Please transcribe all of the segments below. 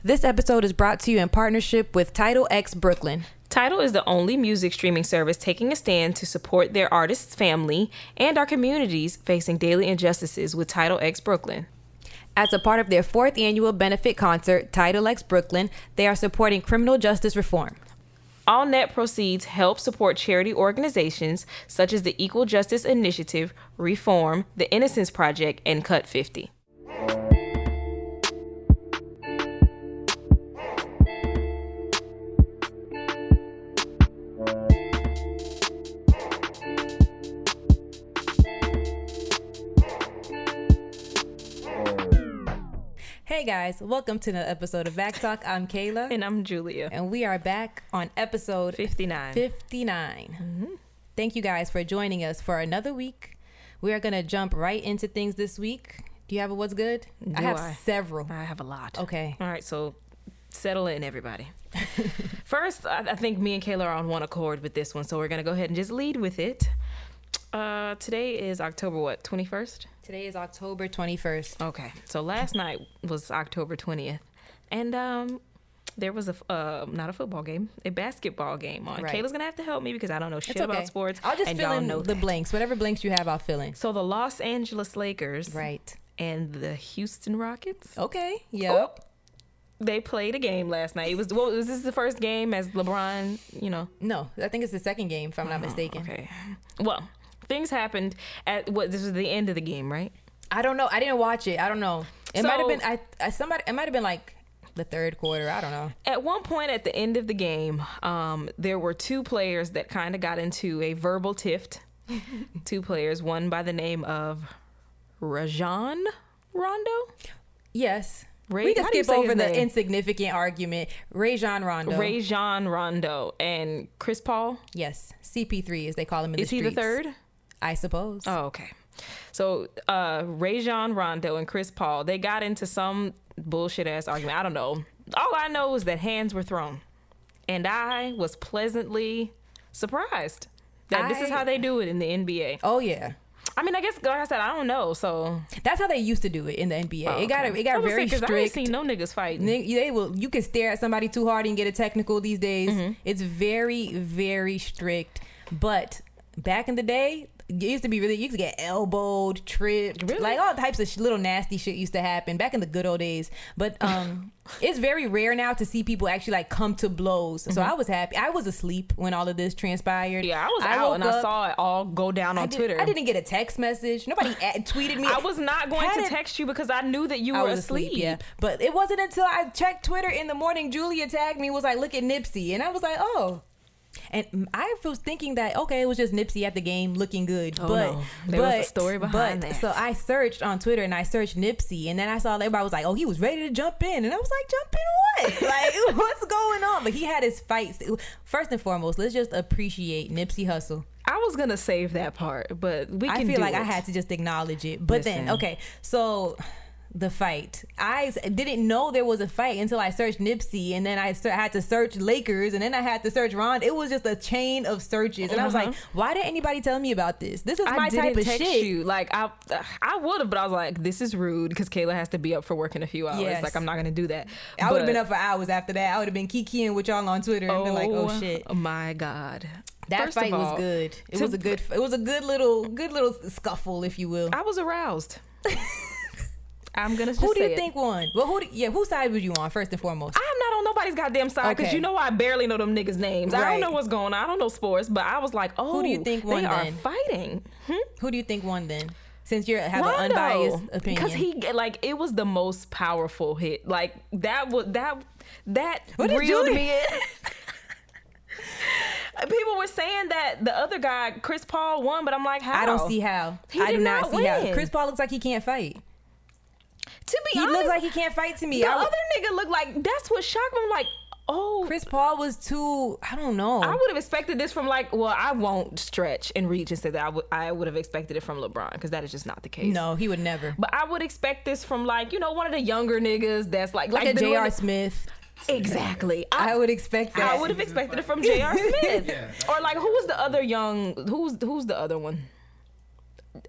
This episode is brought to you in partnership with Tidal X Brooklyn. Tidal is the only music streaming service taking a stand to support their artists' family and our communities facing daily injustices with Tidal X Brooklyn. As a part of their fourth annual benefit concert, Tidal X Brooklyn, they are supporting criminal justice reform. All net proceeds help support charity organizations such as the Equal Justice Initiative, Reform, the Innocence Project, and Cut 50. Hey guys, welcome to another episode of Back Talk. I'm Kayla, And I'm Julia. and we are back on episode 59. 59. Mm-hmm. Thank you guys for joining us for another week. We are going to jump right into things this week. Do you have a what's good? I have I? several. I have a lot. Okay. All right, so settle in, everybody. First, I, think me and Kayla are on one accord with this one, so we're gonna go ahead and just lead with it. Uh, today is October what? Twenty first. Today is October 21st. Okay, so last night was October twentieth, and um, there was a uh not a football game, a basketball game on. Right. Kayla's gonna have to help me because I don't know shit okay. about sports. I'll just fill in the that. blanks. Whatever blanks you have, I'll fill in. So the Los Angeles Lakers Right. and the Houston Rockets. Okay. Yep. They played a game last night. It was well, was this the first game as LeBron? You know, No, I think it's the second game, if I'm not mistaken. Okay. Well, things happened at what this was the end of the game, right? I don't know. I didn't watch it. I don't know. It So- might have been. I, I somebody. It might have been like the third quarter. I don't know. At one point at the end of the game, um, there were two players that kind of got into a verbal tiff. two players, one by the name of Rajon Rondo. Yes. Ray- we can how do you skip over the name? insignificant argument. Rajon Rondo. Rajon Rondo and Chris Paul. yes. CP3 as they call him in. Is the he the third? I suppose. Oh, okay. So uh Rajon Rondo and Chris Paul, they got into some bullshit ass argument. I don't know. All I know is that hands were thrown. And I was pleasantly surprised that this is how they do it in the NBA. Oh yeah. I mean, I guess like I said, I don't know. So That's how they used to do it in the NBA. Oh, It got it got I very 'cause I ain't seen no niggas fighting. They, they will. You can stare at somebody too hard and get a technical these days. Mm-hmm. It's very, very strict. But back in the day, it used to be really. You used to get elbowed, tripped, Really? like all types of sh- little nasty shit used to happen back in the good old days. But um, it's very rare now to see people actually like come to blows. So I was happy. I was asleep when all of this transpired. Mm-hmm. yeah, I was out woke and I saw it all go down on I, did, Twitter. I didn't get a text message. Nobody at, tweeted me. I was not going Had to it- text you because I knew that you I were was asleep. Yeah, but it wasn't until I checked Twitter in the morning. Julia tagged me was like, "Look at Nipsey," and I was like, "Oh." And I was thinking that okay, it was just Nipsey at the game looking good, Oh, but no. There was a but- story behind but, that. So I searched on Twitter and I searched Nipsey, and then I saw everybody was like, "Oh, he was ready to jump in," and I was like, "Jump in what? like, what's going on?" But he had his fights. First and foremost, let's just appreciate Nipsey Hussle. I was gonna save that part, but we can I feel like I had to just acknowledge it. But then, okay, so the fight. I didn't know there was a fight until I searched Nipsey, and then I had to search Lakers, and then I had to search Ron. It was just a chain of searches, and I was like, Uh-huh. "Why didn't anybody tell me about this? This is my type of text shit." you. Like I, I would have, but I was like, this is rude because Kayla has to be up for work in a few hours. Yes. Like I'm not gonna do that. I would have been up for hours after that. I would have been kikiing with y'all on Twitter and been like, "Oh shit." Oh my god. That First fight was good. It was a good. It was a good little, good little scuffle, if you will. I was aroused. I'm gonna. Just Who do you it. think won? Well, who? Do, yeah, whose side was you on first and foremost? I'm not on nobody's goddamn side because Okay. you know I barely know them niggas' names. I don't know what's going on. I don't know sports, but I was like, oh, who do you think won they are fighting? Hmm? Who do you think won then? Since you have an unbiased opinion, Because he like it was the most powerful hit. Like that was that that What reeled me in. People were saying that the other guy, Chris Paul, won, but I'm like, how? I don't see how. He I do not not see how. Chris Paul looks like he can't fight. To be He honest, looks like he can't fight to me. the I other nigga looked like that's what shocked me. I'm like, oh, Chris Paul was too. I don't know. I would have expected this from like, well, I won't stretch and reach and say that I would I would have expected it from LeBron because that is just not the case. no, he would never. But I would expect this from like you know one of the younger niggas that's like Like a the J.R. Smith. Exactly. I would expect that. I would have expected it from J.R. Smith. Or like who was the other young who's who's the other one?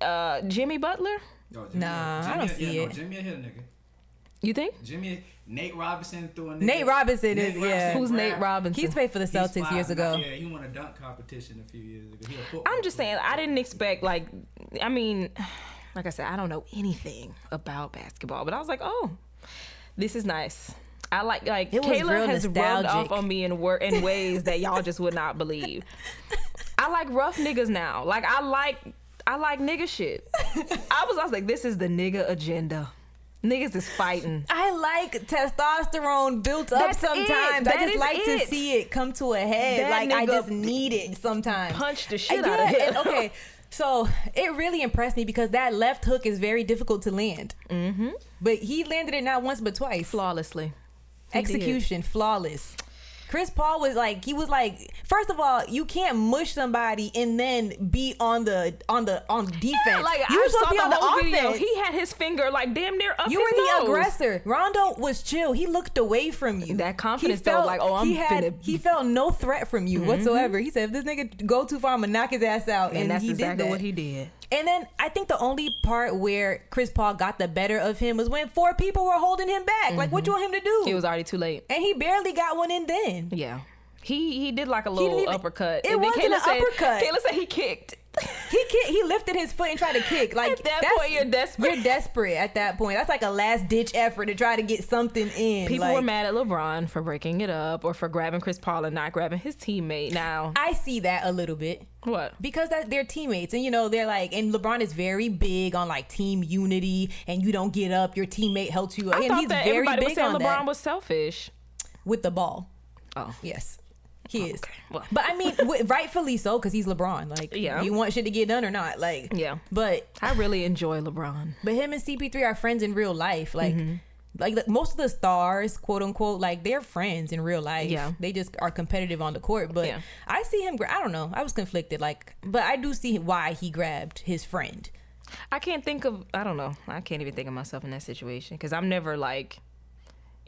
Uh Jimmy Butler? No, Jimmy, Nah, I don't yeah, see no, it. Jimmy a hit nigga. You think? Jimmy Nate Robinson threw a nigga- Nate Robinson is- yeah. Who's Nate rap. Robinson? He's played for the He's Celtics years ago. Yeah, he won a dunk competition a few years ago. He a football I'm just player. saying, I didn't expect like, I mean, like I said, I don't know anything about basketball, but I was like, oh, this is nice. I like like It Kayla real has rubbed off on me in wor- in ways that y'all just would not believe. I like rough niggas now. Like I like I like nigga shit. I was I was like, this is the nigga agenda. Niggas is fighting. I like testosterone built up That's it. sometimes. I just like to see it come to a head. That like I just need it sometimes. Punch the shit Uh, out of yeah, him. okay, so it really impressed me because that left hook is very difficult to land. Mm-hmm. But he landed it not once but twice. Flawlessly. He did. Execution flawless. Chris Paul was like he was like first of all you can't mush somebody and then be on the on the on defense. Yeah, like you I saw to be the on the whole video. offense. He had his finger like damn near up You were the nose. aggressor. Rondo was chill. He looked away from you. That confidence, He though, felt- like, oh, I'm he had, finna- he felt no threat from you mm-hmm. whatsoever. He said, if this nigga go too far, I'm gonna knock his ass out. And, And that's he exactly what he did. And then I think the only part where Chris Paul got the better of him was when four people were holding him back. Like, what mm-hmm. you want him to do? It was already too late. and he barely got one in then. Yeah. He he did like a little even- uppercut. it wasn't Kayla an said, uppercut. Kayla said he kicked. He ki- he lifted his foot and tried to kick. Like At that point, you're desperate. You're desperate at that point. That's like a last ditch effort to try to get something in. People Like, were mad at LeBron for breaking it up or for grabbing Chris Paul and not grabbing his teammate. Now, I see that a little bit. what? because that they're teammates and you know they're like and LeBron is very big on like team unity and you don't get up your teammate helps you I and thought he's that very everybody was saying LeBron that was selfish. with the ball Oh, yes he is okay. Well, but I mean rightfully so because he's LeBron like Yeah. you want shit to get done or not like Yeah. but I really enjoy LeBron. but him and CP3 are friends in real life like Mm-hmm. like the, most of the stars quote unquote like they're friends in real life Yeah. they just are competitive on the court but Yeah. I see him gra- I don't know I was conflicted like but I do see why he grabbed his friend I can't think of. I don't know. I can't even think of myself in that situation because I'm never like.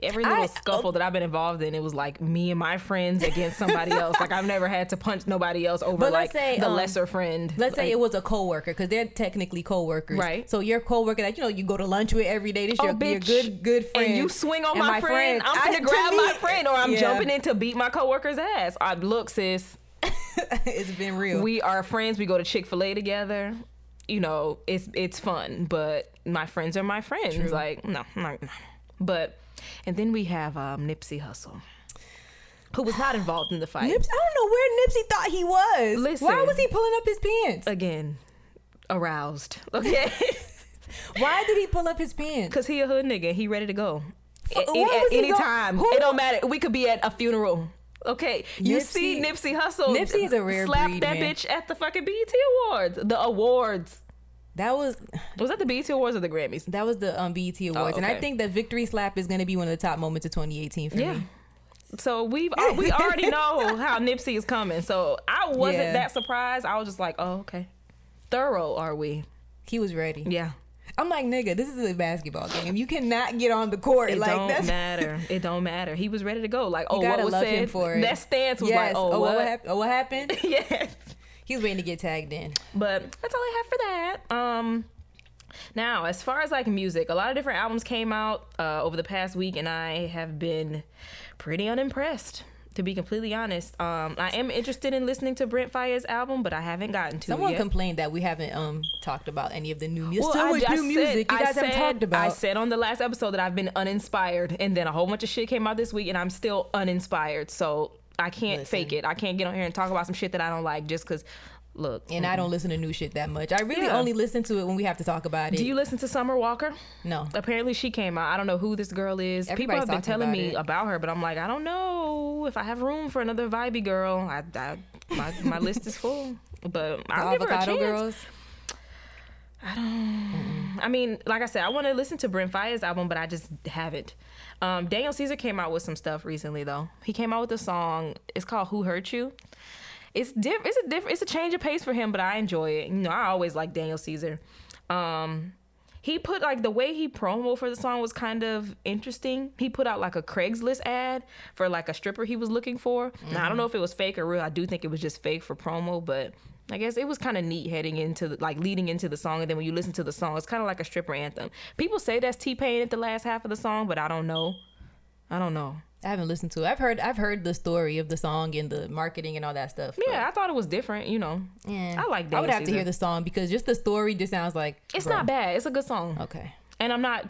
Every little I- scuffle that I've been involved in, it was like me and my friends against somebody else. Like I've never had to punch nobody else over like say, the um, lesser friend. Let's say it was a coworker because they're technically coworkers, Right. So your coworker that you know you go to lunch with every day. This Oh, your, your good good friend. and you swing on And my, friend, I'm gonna to grab me- my friend, or I'm Yeah. jumping in to beat my coworker's ass. I look, sis. it's been real. We are friends. We go to Chick Fil A together. You know, it's it's fun, but my friends are my friends. True. Like no, no, no. but and then we have um, Nipsey Hussle, who was not involved in the fight. Nips, I don't know where Nipsey thought he was. Listen. Why was he pulling up his pants? Again, aroused. Okay, Why did he pull up his pants? because he a hood nigga. He ready to go F- at, at any go- time. who- It don't matter. We could be at a funeral. Okay, you Nipsey- see Nipsey Hussle. Nipsey is a rare slap breed, that man. bitch at the fucking BET Awards. The awards. That was Was that the BET Awards or the Grammys? that was the um, BET Awards, and I think that Victory Slap is going to be one of the top moments of 2018 for me. Yeah. me. So we've al- we already know how Nipsey is coming. So I wasn't Yeah. that surprised. I was just like, oh okay. Thorough are we? He was ready. Yeah. I'm like, nigga, this is a basketball game. You cannot get on the court It like don't that's. matter. It don't matter. He was ready to go. Like, oh, what was said? for it. That stance was yes. like, oh, what, what? happened? Oh, what happened? yes. He was waiting to get tagged in. But that's all I have for that. Um now, as far as like music, a lot of different albums came out uh, over the past week, and I have been pretty unimpressed. To be completely honest, um, I am interested in listening to Brent Faiyaz's album, but I haven't gotten to Someone it yet. complained that we haven't um talked about any of the new music. Well, so I- much I new music you I guys haven't talked about. I said on the last episode that I've been uninspired, and then a whole bunch of shit came out this week, and I'm still uninspired. So I can't Listen. fake it. I can't get on here and talk about some shit that I don't like just because. Look, and I don't listen to new shit that much. I really Yeah. only listen to it when we have to talk about it. do you listen to Summer Walker? no. Apparently, she came out. I don't know who this girl is. People have been telling about me it. about her, but I'm like, I don't know if I have room for another vibey girl. I, I my my list is full, but I'll give her a avocado chance. girls. I don't. Mm-mm. I mean, like I said, I want to listen to Brent Faiyaz's album, but I just haven't. Um, Daniel Caesar came out with some stuff recently, though. He came out with a song. It's called "Who Hurt You." It's diff- It's a different. It's a change of pace for him, but I enjoy it. You know, I always like Daniel Caesar. Um, he put like the way he promo for the song was kind of interesting. He put out like a Craigslist ad for like a stripper he was looking for. Now I don't know if it was fake or real. I do think it was just fake for promo, but I guess it was kind of neat heading into the, like leading into the song, and then when you listen to the song, it's kind of like a stripper anthem. People say that's T Pain at the last half of the song, but I don't know. I don't know. I haven't listened to it. I've heard I've heard the story of the song and the marketing and all that stuff. Yeah, I thought it was different. You know, Yeah. I like I would have to hear the song because just the story just sounds like it's bro. not bad. It's a good song, Okay. and I'm not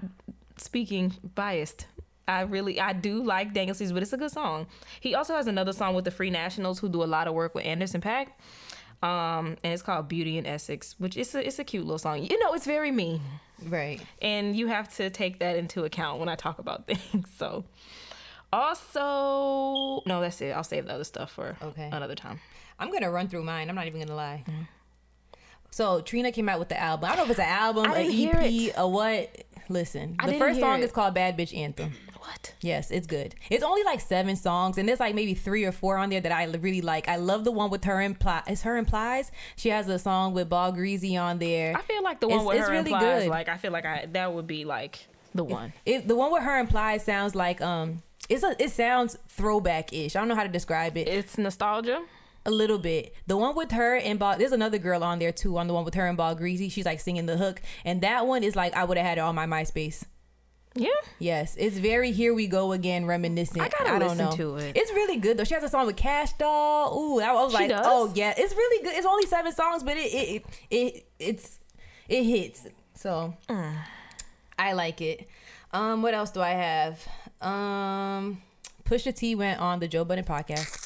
speaking biased. I really I do like Daniel Caesar, but it's a good song. He also has another song with the Free Nationals, who do a lot of work with Anderson Paak. Um, and it's called Beauty in Essex, which is a, it's a cute little song. You know, it's very me. Right. and you have to take that into account when I talk about things. So, also, no, that's it. I'll save the other stuff for Okay. another time. I'm gonna run through mine. I'm not even gonna lie. So Trina came out with the album. I don't know if it's an album, an EP, a what. Listen, I the first song is called "Bad Bitch Anthem." What? Yes, it's good. It's only like seven songs, and there's like maybe three or four on there that I really like. I love the one with her imply. It's her and Plies. She has a song with Ball Greezy on there. I feel like the one It's- with it's her really and Plies. good. Like I feel like I that would be like the one. It, the one with her and Plies sounds like um. It's a, it sounds throwback ish. I don't know how to describe it. It's nostalgia. A little bit. The one with her and Ball, there's another girl on there too. On the one with her and Ball Greezy, she's like singing the hook, and that one is like I would have had it on my MySpace. Yeah. Yes, it's very here we go again, reminiscent. I gotta don't listen know. to it. It's really good though. She has a song with Kash Doll. Ooh, I was She like, does? oh yeah, it's really good. It's only seven songs, but it it it, it it's it hits. So Mm. I like it. Um, what else do I have? Um, Pusha T went on the Joe Budden podcast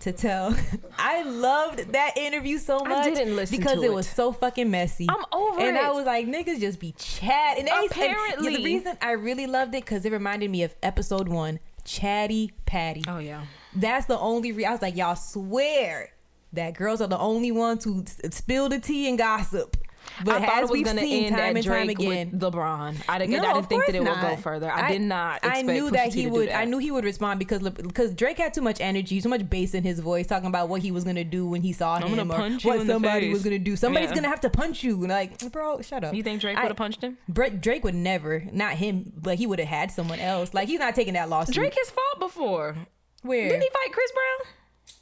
to tell. I loved that interview so I much. didn't listen because it it. was so fucking messy. I'm over and it. And I was like, niggas just be chat. And Apparently. the reason I really loved it because it reminded me of episode one, Chatty Patty. Oh yeah. That's the only. Re- I was like, y'all swear that girls are the only ones who spill the tea and gossip. But I thought as it was we've gonna seen end time at and time Drake again, with LeBron. I didn't, no, I didn't think that it course would go further. I, did not. Expect I knew Pusha that he to would. that. I knew he would respond because because Drake had too much energy, too much bass in his voice, talking about what he was gonna do when he saw gonna him, or punch you what in the somebody was gonna do. Somebody's Yeah. gonna have to punch you. Like, bro, shut up. You think Drake would have punched him? Dra- Drake would never, not him, but he would have had someone else. Like he's not taking that loss. Drake has fought before. where? Didn't he fight Chris Brown?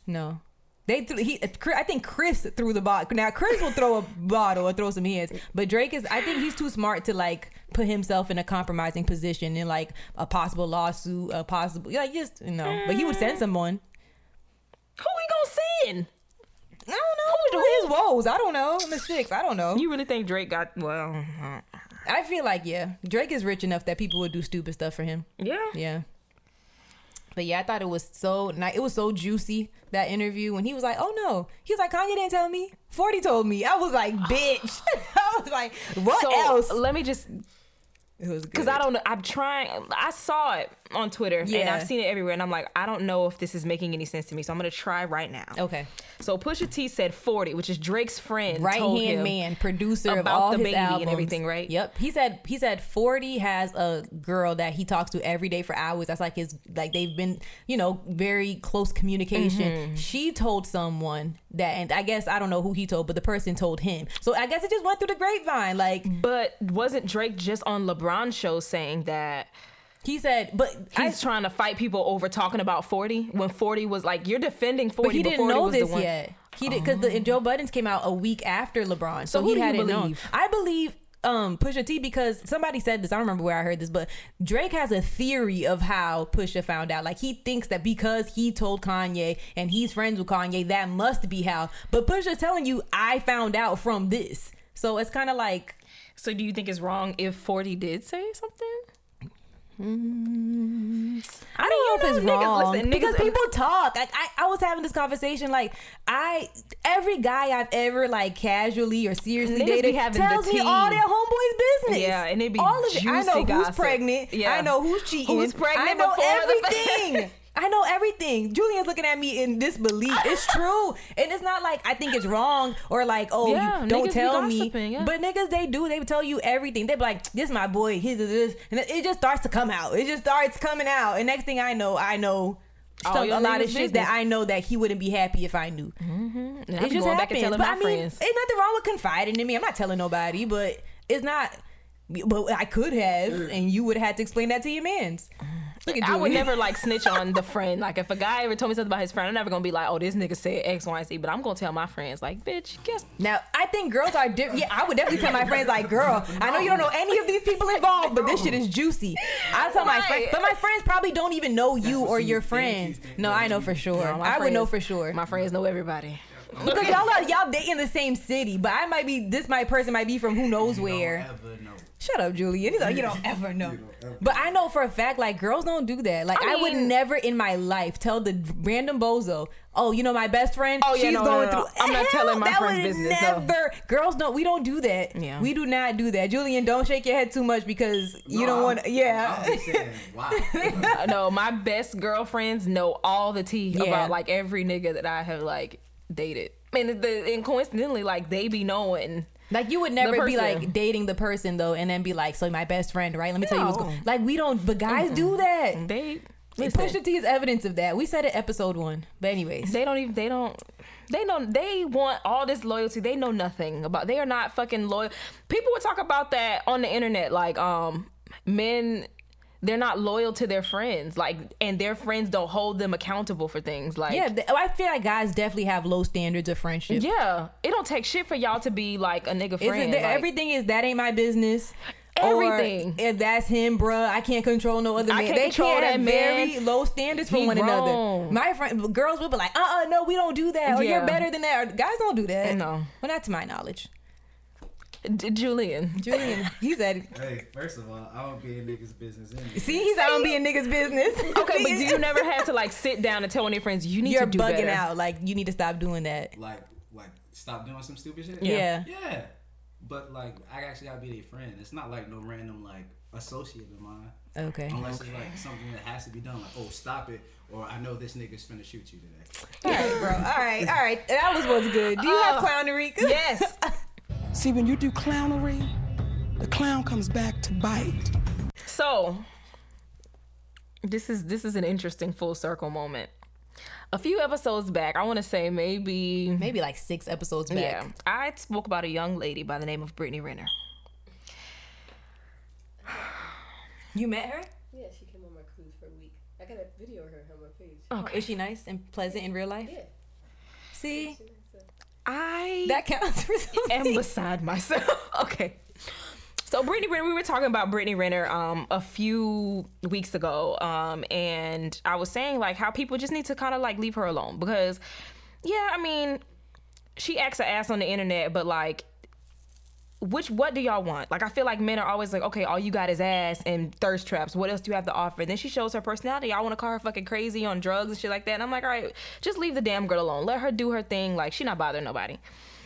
No. They threw, he I think Chris threw the bottle. Now Chris will throw a bottle or throw some hands, but Drake is I think he's too smart to like put himself in a compromising position in like a possible lawsuit, a possible like just you know. But he would send someone. Who he gonna send? I don't know his woes. I don't know. I'm six. I don't know. You really think Drake got well? I feel like yeah, Drake is rich enough that people would do stupid stuff for him. Yeah. Yeah. But yeah, I thought it was so nice. It was so juicy that interview when he was like, "Oh no," he was like, "Kanye didn't tell me. Forty told me." I was like, "Bitch." I was like, "What so else?" let me just It was good because I don't know. I'm trying. I saw it on Twitter and I've seen it everywhere, and I'm like, I don't know if this is making any sense to me. So I'm gonna try right now. Okay. So Pusha T said 40, which is Drake's friend, right hand man, producer of all the his baby and everything, right? Yep. He said he said forty has a girl that he talks to every day for hours. That's like his like they've been you know very close communication. Mm-hmm. She told someone that, and I guess I don't know who he told, but the person told him. So I guess it just went through the grapevine. Like But wasn't Drake just on LeBron's show saying that he said, but I, he's trying to fight people over talking about 40 when 40 was like you're defending 40 but he didn't 40 know this yet. He did because the Joe Budden's came out a week after LeBron, so, So he you hadn't known. I believe um Pusha T because somebody said this. I don't remember where I heard this, but Drake has a theory of how Pusha found out. Like he thinks that because he told Kanye and he's friends with Kanye, that must be how. But Pusha's telling you, I found out from this. So it's kind of like So do you think it's wrong if 40 did say something? Mm-hmm. I don't know if it's niggas- wrong listen, because niggas- people talk. Like I, I was having this conversation. Like I, every guy I've ever like casually or seriously dated tells me all their homeboys' business. Yeah, and it be all of it. I know who's gossip. pregnant. Yeah. I know who's cheating. Who's pregnant I know everything. I know everything. Julian's looking at me in disbelief. It's true, and it's not like I think it's wrong or like oh Yeah, you don't tell me. yeah. But niggas they do. They tell you everything. They be like this my boy. His is this, and it just starts to come out. It just starts coming out, and next thing I know, I know. A lot of shit business. that I know that he wouldn't be happy if I knew. I It just going back and telling But my I mean, friends. ain't nothing wrong with confiding in me. I'm not telling nobody, but it's not. But I could have, and you would have had to explain that to your man's. Look at I would never like snitch on the friend. Like if a guy ever told me something about his friend, I'm never gonna be like, "Oh, this nigga said X, Y, and Z." But I'm gonna tell my friends, like, "Bitch, guess." Now, I think girls are different. Yeah, I would definitely tell my friends, like, girl, I know you don't know any of these people involved, but this shit is juicy. I tell my friends, but my friends probably don't even know you or your friends. No, I know for sure. No, my I would know for sure. My friends know everybody. Because y'all are y'all date in the same city, but I might be this my person might be from who knows where. Don't ever know. Shut up, Julian. He's like, you don't ever know. You don't ever- But I know for a fact, like girls don't do that. Like I I, would never in my life tell the random bozo, "Oh, you know my best friend. Oh, yeah, she's no, no, going no, no. through." I'm not telling my that friend's would business, no. Never. Girls don't. We don't do that. Yeah. We do not do that. Julian, don't shake your head too much because you No, don't want. to Yeah. I'm just saying, wow. no, my best girlfriends know all the tea Yeah. about like every nigga that I have like dated. And the, and coincidentally, like they be knowing. Like you would never be like dating the person though, and then be like, "So my best friend, right? Let me tell you what's going." Like we don't. But guys do that. They Push listen, the T is evidence of that. We said it episode one. But anyways, they don't even they don't they know they want all this loyalty. They know nothing about. They are not fucking loyal. People would talk about that on the internet, like um men. They're not loyal to their friends, like, and their friends don't hold them accountable for things. Like, yeah, I feel like guys definitely have low standards of friendship. yeah, it don't take shit for y'all to be like a nigga friend. that like- everything is that ain't my business? Everything. Or if that's him, bruh, I can't control no other I man. can't they control can't that have man. very low standards for He one another. My friend, girls will be like, uh, uh no, we don't do that, or Yeah. you're better than that. Or, guys don't do that. No. well, not to my knowledge. D- Julian. Julian, he said, hey, first of all, I don't be in niggas' business anyway. see, he's I don't be being niggas' business. Okay, but do you never had to like sit down and tell one of your friends you need You're to do bugging better? out. Like you need to stop doing that. Like, like, stop doing some stupid shit. Yeah. Yeah. But like, I actually gotta be their friend. It's not like no random like associate of mine. Okay. Unless it's like something that has to be done, like, oh, stop it, or I know this nigga's finna shoot you today. All right, bro. All right, all right. That was what's good. Do you have Uh, clownery? Yes. See, when you do clownery, the clown comes back to bite. So this is this is an interesting full circle moment. A few episodes back, I want to say maybe Maybe like six episodes back. yeah, I spoke about a young lady by the name of Brittany Renner. You met her? Yeah, she came on my cruise for a week. I got a video of her on my page. Oh, is she nice and pleasant in real life? Yeah. See, I that counts for am something. beside myself. okay. So Brittany Renner, we were talking about Brittany Renner um, a few weeks ago, um, and I was saying like how people just need to kind of like leave her alone because, yeah, I mean, she acts an ass on the internet, but like, which what do y'all want? Like, I feel like men are always like, okay, all you got is ass and thirst traps. What else do you have to offer? And then she shows her personality. I want to call her fucking crazy on drugs and shit like that. And I'm like, all right, just leave the damn girl alone. Let her do her thing. Like, she not bothering nobody.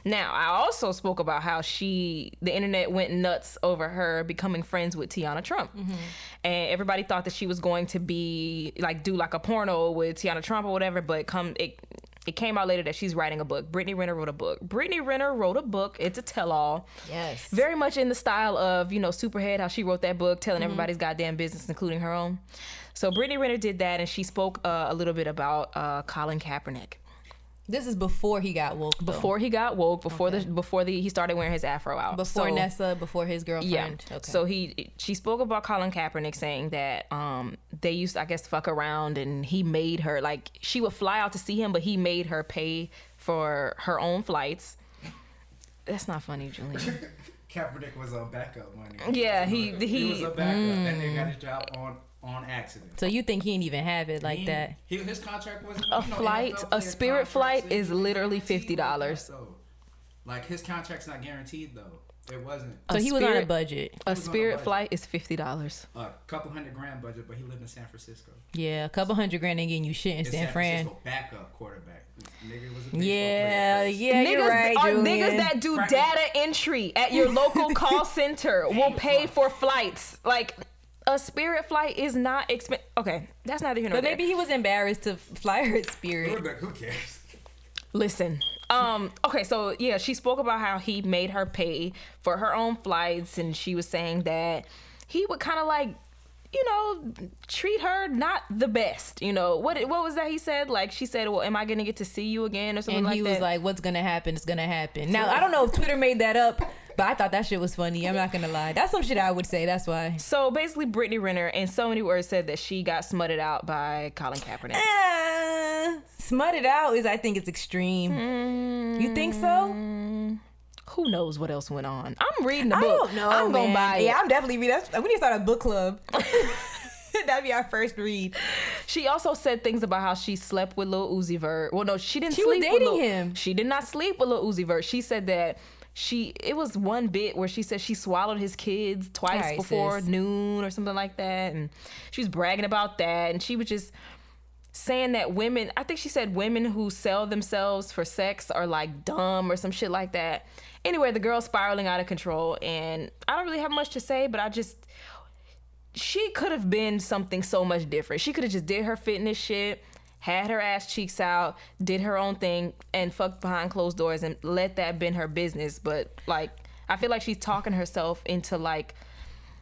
Now, I also spoke about how she, the internet went nuts over her becoming friends with Teanna Trump. Mm-hmm. And everybody thought that she was going to be, like, do like a porno with Teanna Trump or whatever, but come, it, it came out later that she's writing a book. Brittany Renner wrote a book. Brittany Renner wrote a book. It's a tell all. Yes. Very much in the style of, you know, Superhead, how she wrote that book, telling everybody's goddamn business, including her own. So Brittany Renner did that, and she spoke uh, a little bit about uh, Colin Kaepernick This is before he got woke. though. before he got woke, before the before the he started wearing his afro out. before So- Nessa, before his girlfriend. yeah. Okay. So he she spoke about Colin Kaepernick saying that um they used to, I guess fuck around and he made her like she would fly out to see him, but he made her pay for her own flights. That's not funny, Julian. Kaepernick was on backup money. Yeah, he- he, he- was a backup. That nigga got his job on on accident. So you think he didn't even have it like He- that? He, his contract wasn't A you know, flight- NFL a Spirit flight is literally guaranteed like that, $50. though. Like his contract's not guaranteed though. It wasn't. So A he was on a budget. A was a spirit budget. flight is fifty dollars. A couple hundred grand budget, but he lived in San Francisco. Yeah, a couple hundred grand ain't getting you shit in His San Fran. Francisco backup quarterback. Nigga was a baseball Yeah, player. yeah, you're right, are Julian. niggas that do Practice. data entry at your local call center will pay for flights. Like a Spirit flight is not expensive. Okay, that's neither here nor But there. maybe he was embarrassed to fly her spirit. Quarterback, who cares? Listen. Um, okay, so yeah, she spoke about how he made her pay for her own flights and she was saying that he would kind of like you know, treat her not the best. You know what? What was that he said? Like she said, "Well, am I gonna get to see you again?" or something like that? And like he that. was like, "What's gonna happen It's gonna happen." Now I don't know if Twitter made that up, But I thought that shit was funny. I'm not gonna lie. That's some shit I would say. That's why. So basically, Brittany Renner, in so many words, said that she got smutted out by Colin Kaepernick. Eh, smut it out is I think it's extreme. You think so? Who knows what else went on? I'm reading the book. I don't know. I'm gonna buy it. Yeah, I'm definitely reading. We need to start a book club. That'd be our first read. She also said things about how she slept with Lil Uzi Vert. Well, no, she didn't She was sleep with dating Lil- him. She did not sleep with Lil Uzi Vert. She said that she it was one bit where she said she swallowed his kids twice Alright, before sis. noon or something like that, and she was bragging about that, and she was just saying that women. I think she said women who sell themselves for sex are like dumb or some shit like that. Anyway, the girl's spiraling out of control, and I don't really have much to say, but I just she could have been something so much different. She could have just did her fitness shit, had her ass cheeks out, did her own thing, and fucked behind closed doors and let that been her business. But like, I feel like she's talking herself into like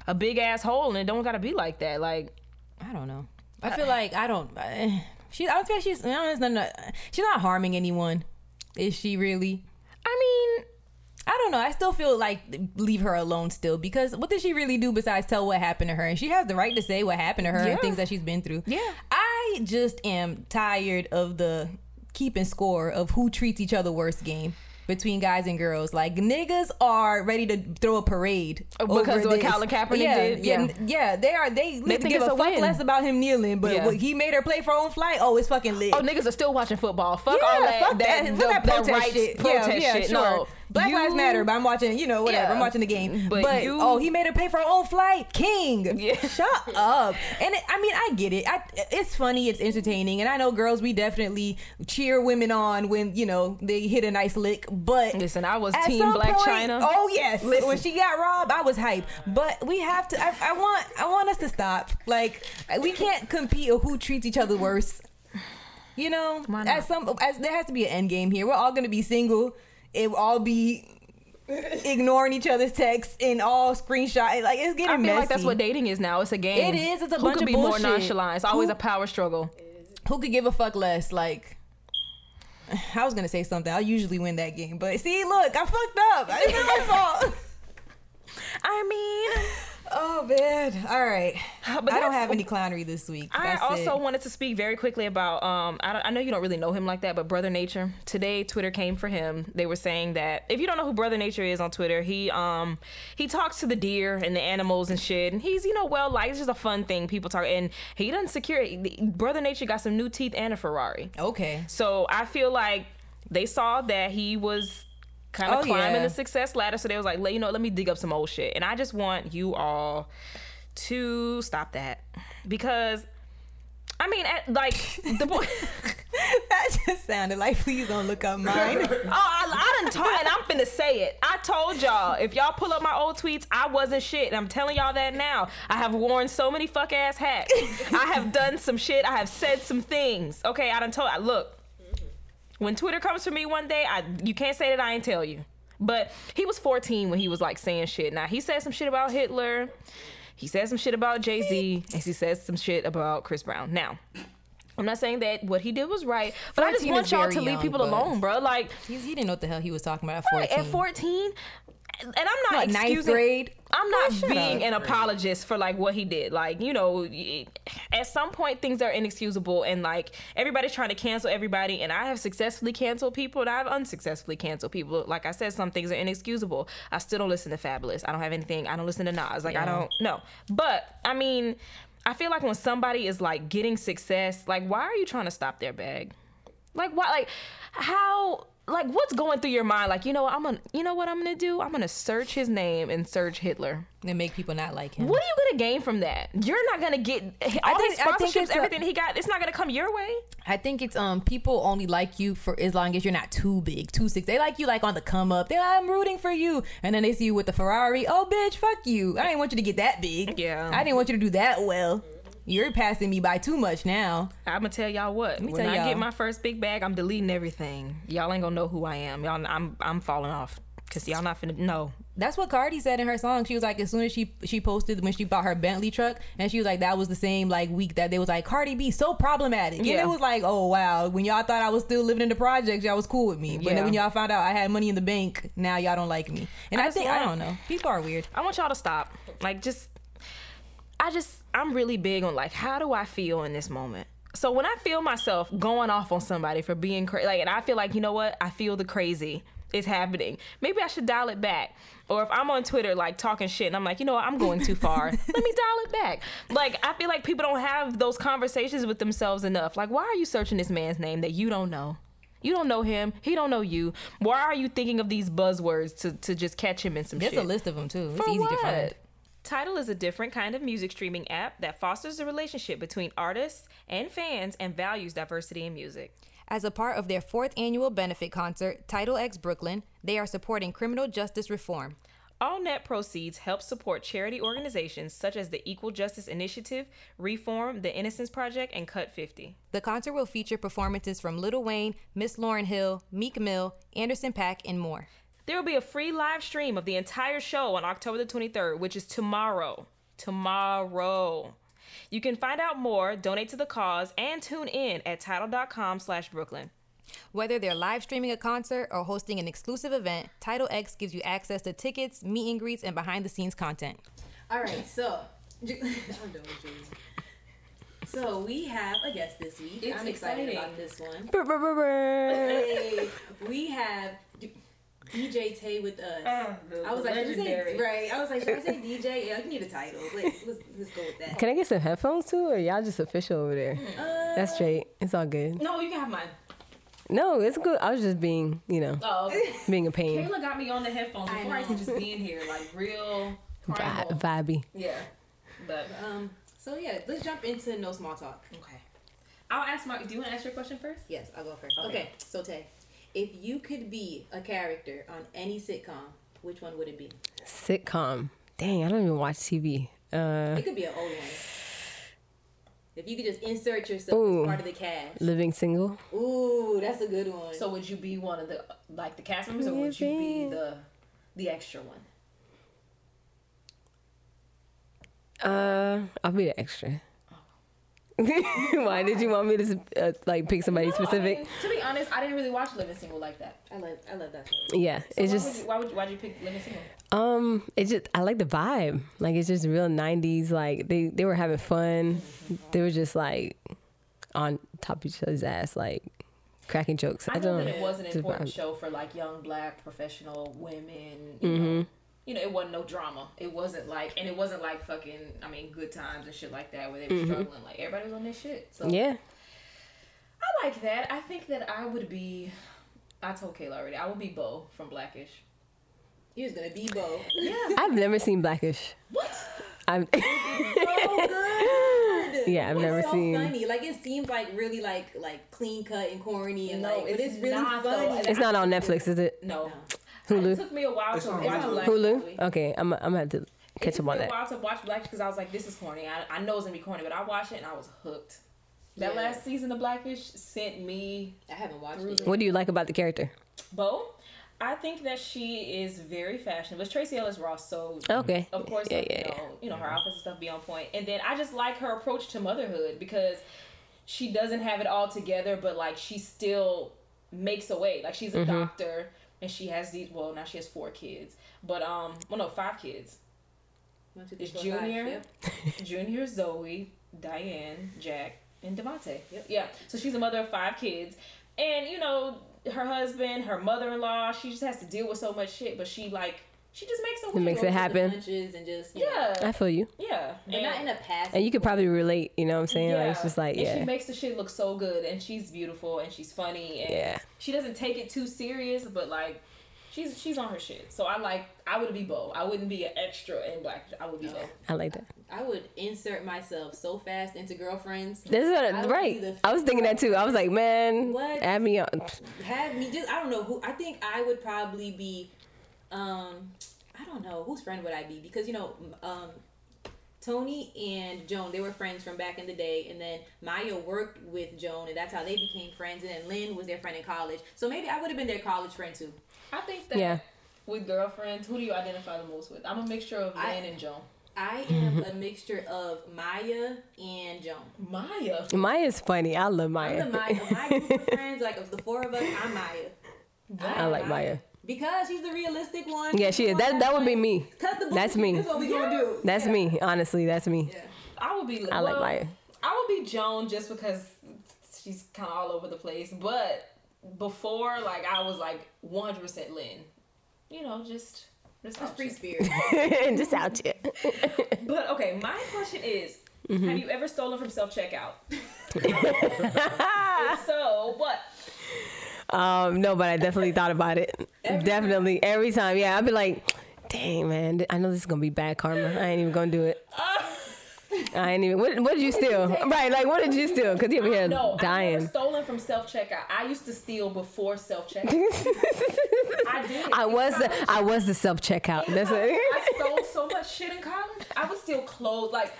a big asshole, and it don't gotta be like that. Like, I don't know. I feel like I don't. eh, She. I don't think she's. It's not, she's not harming anyone. Is she really? I mean, I don't know. I still feel like leave her alone still because what did she really do besides tell what happened to her? And she has the right to say what happened to her Yeah. and things that she's been through. Yeah. I just am tired of the keeping score of who treats each other worse game between guys and girls. Like niggas are ready to throw a parade Oh, because of what this. Colin Kaepernick yeah, did? Yeah, Yeah. yeah. They are. They, think give it's a a fuck win. less about him kneeling, but Yeah. what he made her play for her own flight. Oh, it's fucking lit. oh niggas are still watching football. Fuck all that. fuck that, that, fuck the- that that protest rights shit. protest yeah, yeah, shit. Sure. No, Black You- Lives Matter, but I'm watching, you know, whatever. I'm watching the game. Mm-hmm. But But, you- oh, he made her pay for her own flight. King. Yeah. Shut up. And it, I mean, I get it. I, it's funny. It's entertaining. And I know girls, we definitely cheer women on when, you know, they hit a nice lick. But Listen, I was team Black point- China. Oh, yes. Listen. When she got robbed, I was hype. But we have to, I, I want, I want us to stop. Like, we can't compete or who treats each other worse. You know, as some as there has to be an end game here. We're all gonna be single. It all be ignoring each other's texts and all screenshot. Like it's getting I feel messy. like that's what dating is now. It's a game. It is. It's a Who bunch could of be more bullshit. nonchalant? It's always Who- a power struggle. Who could give a fuck less? Like. I was gonna say something. I usually win that game, but see, look, I fucked up. It's not my fault. I mean, Oh man. All right. But I don't have any clownery this week. I That's also it. wanted to speak very quickly about. Um, I, don't- I know you don't really know him like that, but Brother Nature. Today, Twitter came for him. They were saying that if you don't know who Brother Nature is on Twitter, he um he talks to the deer and the animals and shit, and he's you know well like it's just a fun thing people talk. And he doesn't secure. Brother Nature got some new teeth and a Ferrari. okay. So I feel like they saw that he was kind of Oh, climbing yeah. the success ladder. So they was like, "Let- you know, let me dig up some old shit. And I just want you all to stop that because. I mean, at, like the boy. that just sounded like please don't look up mine. oh, I, I done told, and I'm finna say it. I told y'all if y'all pull up my old tweets, I wasn't shit. And I'm telling y'all that now. I have worn so many fuck ass hats. I have done some shit. I have said some things. Okay, I done told. I look. When Twitter comes for me one day, I you can't say that I ain't tell you. But he was 14 when he was like saying shit. Now he said some shit about Hitler. He said some shit about Jay Z, and he said some shit about Chris Brown. Now, I'm not saying that what he did was right, but I just want y'all to leave people alone, bro. Like, he didn't know what the hell he was talking about at Right, at 14 and i'm not What, ninth excusing grade? i'm not shut being an apologist for like what he did. Like you know at some point things are inexcusable and like everybody's trying to cancel everybody and i have successfully canceled people and i've unsuccessfully canceled people. Like i said some things are inexcusable. I still don't listen to Fabolous. I don't have anything. I don't listen to nas. Like i don't know but i mean i feel like when somebody is like getting success like why are you trying to stop their bag? Like why? Like how? Like what's going through your mind? Like you know what I'm gonna you know what I'm gonna do? I'm gonna search his name and search Hitler. and make people not like him. What are you gonna gain from that? You're not gonna get all think- I think sponsorships, it's a- everything he got. It's not gonna come your way. I think it's um people only like you for as long as you're not too big, too sick. They like you like on the come up. They're like, I'm rooting for you, and then they see you with the Ferrari. Oh, bitch, fuck you. I didn't want you to get that big. Yeah. I didn't want you to do that well. You're passing me by too much now. I'm gonna tell y'all what. me when tell I y'all. get my first big bag, I'm deleting everything. Y'all ain't gonna know who I am. Y'all, I'm I'm falling off because y'all not finna. No, That's what Cardi said in her song. She was like, as soon as she she posted when she bought her Bentley truck, and she was like, that was the same like week that they was like Cardi B so problematic. And Yeah. it was like, oh wow, when y'all thought I was still living in the projects, y'all was cool with me. But Yeah. then when y'all found out I had money in the bank, now y'all don't like me. And I I, think I don't know. People are weird. I want y'all to stop. Like, just, I just, I'm really big on like, how do I feel in this moment? So when I feel myself going off on somebody for being crazy, like, and I feel like, you know what? I feel the crazy is happening. Maybe I should dial it back. Or if I'm on Twitter, like talking shit, and I'm like, you know what? I'm going too far. Let me dial it back. Like, I feel like people don't have those conversations with themselves enough. Like, why are you searching this man's name that you don't know? You don't know him. He don't know you. Why are you thinking of these buzzwords to, to just catch him in some There's shit? a list of them too. It's For easy to find. Tidal is a different kind of music streaming app that fosters the relationship between artists and fans and values diversity in music. As a part of their fourth annual benefit concert, Tidal X Brooklyn, they are supporting criminal justice reform. All net proceeds help support charity organizations such as the Equal Justice Initiative, Reform, the Innocence Project, and Cut 50. The concert will feature performances from Lil Wayne, Miss Lauryn Hill, Meek Mill, Anderson Paak, and more. There will be a free live stream of the entire show on October the 23rd, which is tomorrow. Tomorrow. You can find out more, donate to the cause, and tune in at tidal.com slash Brooklyn. Whether they're live streaming a concert or hosting an exclusive event, Tidal X gives you access to tickets, meet and greets, and behind the scenes content. All right, so I'm done with you. So we have a guest this week. It's I'm excited exciting. about this one. Hey, we have D- DJ Tayy with us. I was like, should we say, right? I was like, should I say DJ? Yeah, you need a title. Let's, let's, let's go with that. Can I get some headphones too, or y'all just official over there? That's straight. It's all good. No, you can have mine. No, it's good. I was just being, you know, Oh, being a pain. Kayla got me on the headphones before I, could just be in here, like real Vi- vibey. Yeah, but Um. So yeah, let's jump into no small talk. okay. I'll ask Mark. Do you want to ask your question first? Yes, I'll go first. Okay. Okay. So Tayy, if you could be a character on any sitcom, which one would it be? Sitcom. Dang, I don't even watch TV. Uh, It could be an old one. If you could just insert yourself Ooh. as part of the cast. living single. Ooh, that's a good one. So would you be one of the like the cast members, or would you be the the extra one? Uh, I'll be the extra. Why did you want me to uh, like pick somebody specific? to be honest, I didn't really watch Living Single like that. I love I love that show. Yeah, it's why just would you, why would you, why'd you pick Living Single? um, it's just I like the vibe. Like it's just real '90s. Like they they were having fun. They were just like on top of each other's ass, like cracking jokes. I, I know don't that it was an just important vibe. show for like young black professional women. You Mm-hmm. know, you know, it wasn't no drama. It wasn't like, and it wasn't like fucking. I mean, good times and shit like that where they were struggling. Like everybody was on their shit. So Mm-hmm. Yeah, I like that. I think that I would be. I told Kayla already. I would be Bow from Blackish. He was gonna be Bow. Yeah. I've never seen Blackish. what? I'm. so. Yeah, I've it's never so seen- funny. Like it seems like really like like clean cut and corny and No, like, it's it's really not, though. funny. it's not on Netflix, is it? No. Hulu? It took me a while It's to on watch Hulu. Black. Hulu. Okay, I'm I'm gonna have to It catch took up on me a that. while to watch Blackish because I was like, this is corny. I, I know it's gonna be corny, but I watched it and I was hooked. That Yeah. last season of Blackish sent me I haven't watched it. What do you like about the character? Bow. I think that she is very fashionable. It's Tracee Ellis Ross, so Okay. of course, Yeah, like, yeah, you know, you know, her outfits and stuff be on point. And then I just like her approach to motherhood because she doesn't have it all together, but like she still makes a way. Like she's a Mm-hmm. doctor and she has these. Well, now she has four kids, but um, well, no, five kids. One, two, three, It's four, five. Junior, Yep. Junior, Zoe, Diane, Jack, and DeVante. Yeah. So she's a mother of five kids. And, you know, her husband, her mother in law, she just has to deal with so much shit, but she, like, she just makes a way. makes it happen. and just you know, Yeah. I feel you, Yeah. but not in a past. and you could probably relate. You know what I'm saying? Like it's just like and she makes the shit look so good, and she's beautiful, and she's funny, and Yeah. she doesn't take it too serious, but like, she's she's on her shit. So I like, I would be Bow. I wouldn't be an extra in Black. I would be Bow. I like that. I would insert myself so fast into girlfriends. This is what, would right. I was thinking that too. I was like, man, What? add me on. Have me just I don't know who I think I would probably be um I don't know whose friend would I be because you know um Toni and Joan they were friends from back in the day and then Maya worked with Joan and that's how they became friends and then Lynn was their friend in college so maybe I would have been their college friend too I think that Yeah. with girlfriends, who do you identify the most with? I'm a mixture of I- Lynn and Joan. I am a mixture of Maya and Joan. Maya. Maya's funny. I love I'm Maya. the Maya. My group of friends, like of the four of us, I'm Maya. I like Maya. Because she's the realistic one. Yeah, she is. That that would be me. Cut the That's me. That's what we gonna do. That's Yeah. me. Honestly, that's me. Yeah. I would be. I like well, Maya. I would be Joan just because she's kind of all over the place. But before, like, I was like 100% Lynn. You know, just. just That's out free here. spirit. Just out here. But okay, my question is Mm-hmm. Have you ever stolen from self checkout? so, what? Um, no, but I definitely thought about it. definitely every time. Yeah, I'd be like, "Dang, man, I know this is gonna be bad karma. I ain't even gonna do it. I ain't even. What, what did you steal? Right, like what did you steal? Cause you over here No, dying. stolen from self checkout. I used to steal before self checkout. I did. I was the. I was the self checkout. That's I it. stole so much shit in college. I would steal clothes. Like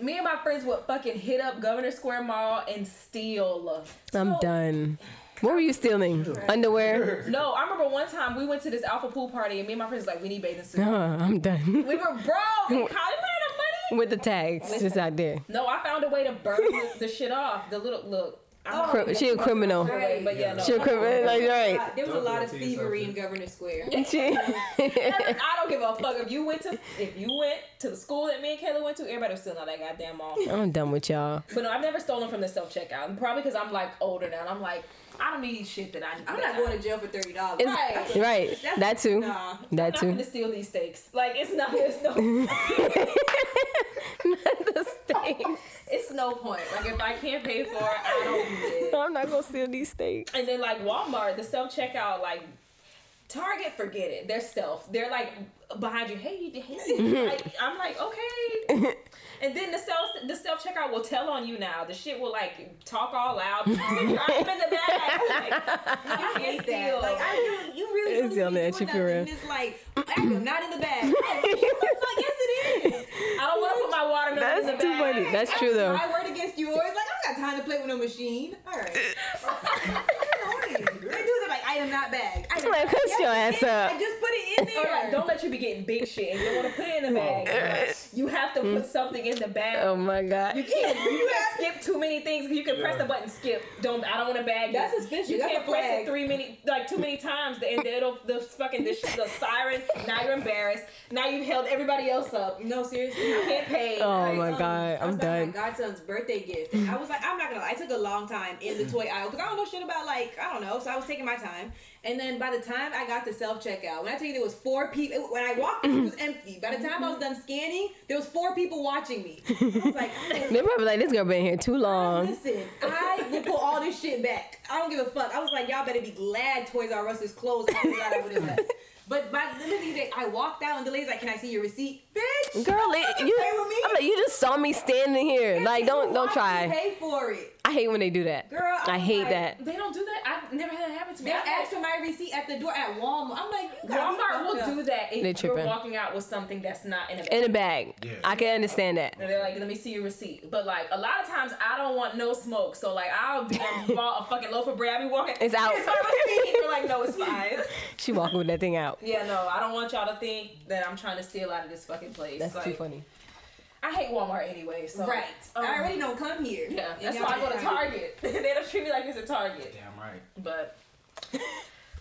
me and my friends would fucking hit up Governor Square Mall and steal. I'm done. What were you stealing? Underwear? No, I remember one time we went to this alpha pool party and me and my friends was like, we need bathing suits. Uh, I'm done. We were broke in college. We had no money. With the tags just out there. No, I found a way to burn the, the shit off. The little look. I'm Cri- she a criminal. Right, but yeah, no. She a criminal. Like right. There was a lot of thievery in man. Governor Square. She, I don't give a fuck if you went to if you went to the school that me and Kayla went to. Everybody was still not that goddamn mall. I'm done with y'all. But no, I've never stolen from the self checkout. Probably because I'm like older now. And I'm like, I don't need shit that I. I'm not going to jail for thirty dollars. Right, Right. That too. Nah. That I'm too. gonna steal these steaks. Like it's not. It's no. the steaks. it's no point. Like if I can't pay for it, I don't do it. I'm not gonna steal these steaks. And then like Walmart, the self checkout, like Target, forget it. They're stealth. They're like behind you. Hey, hey. like, I'm like okay. And then the self the self checkout will tell on you now. The shit will like talk all loud. I'm in the bag. Like, you can't steal. Like, I, you, you really It's don't yelling be at you for real. It's like, I'm not in the bag. like, yes, it is. I don't want to put my watermelon in the bag. That's too bag. funny. That's true though. My word against yours. Like, I don't got time to play with no machine. All right. They do that like item not bag. Item Like, not- Yes, your ass is. up. I just put it in there. like, don't let you be getting big shit and you don't want to put it in the bag. You have to put something in the bag. Oh my god. You can't, you can't skip too many things. You can press the button skip. Don't I don't want to bag That's you. suspicious. You That's can't press it three many like too many times and then it'll the fucking the, the siren. Now you're embarrassed. Now you've held everybody else up. No, seriously. You can't pay. Oh Like, my um, god. I I'm was done. My godson's birthday gift. And I was like, I'm not gonna. lie. I took a long time in the toy aisle because I don't know shit about like I don't know. So I was taking my time. And then by the time I got to self checkout, when I tell you there was four people, when I walked, in, it was empty. By the time I was mm-hmm. done scanning, there was four people watching me. I was like, oh. They're probably like, this girl been here too long. Listen, I will pull all this shit back. I don't give a fuck. I was like, y'all better be glad Toys R Us is closed. I'm glad I would have. But by the end of the day, I walked out and the lady's like, "Can I see your receipt, bitch?" Girl, it, you, with me? I'm like, you just saw me standing here. Like, don't don't try. Pay for it, I hate when they do that. girl. I I'm hate like, that. They don't do that. I've never had that happen to me. They I asked for my receipt at the door at Walmart. I'm like, you got Walmart will do that They if you're tripping. walking out with something that's not in a bag. In a bag. Yeah. I can understand that. And they're like, let me see your receipt. But like a lot of times I don't want no smoke. So like I'll be bought a fucking loaf of bread. I be walking. It's out. Here's my receipt. You're like, no, it's fine. She walking with that thing out. Yeah, no, I don't want y'all to think that I'm trying to steal out of this fucking place. That's like, too funny. I hate Walmart anyway. So Right. um, I already don't come here. Yeah, that's why I go to Target. they don't treat me like it's a Target. Damn right. But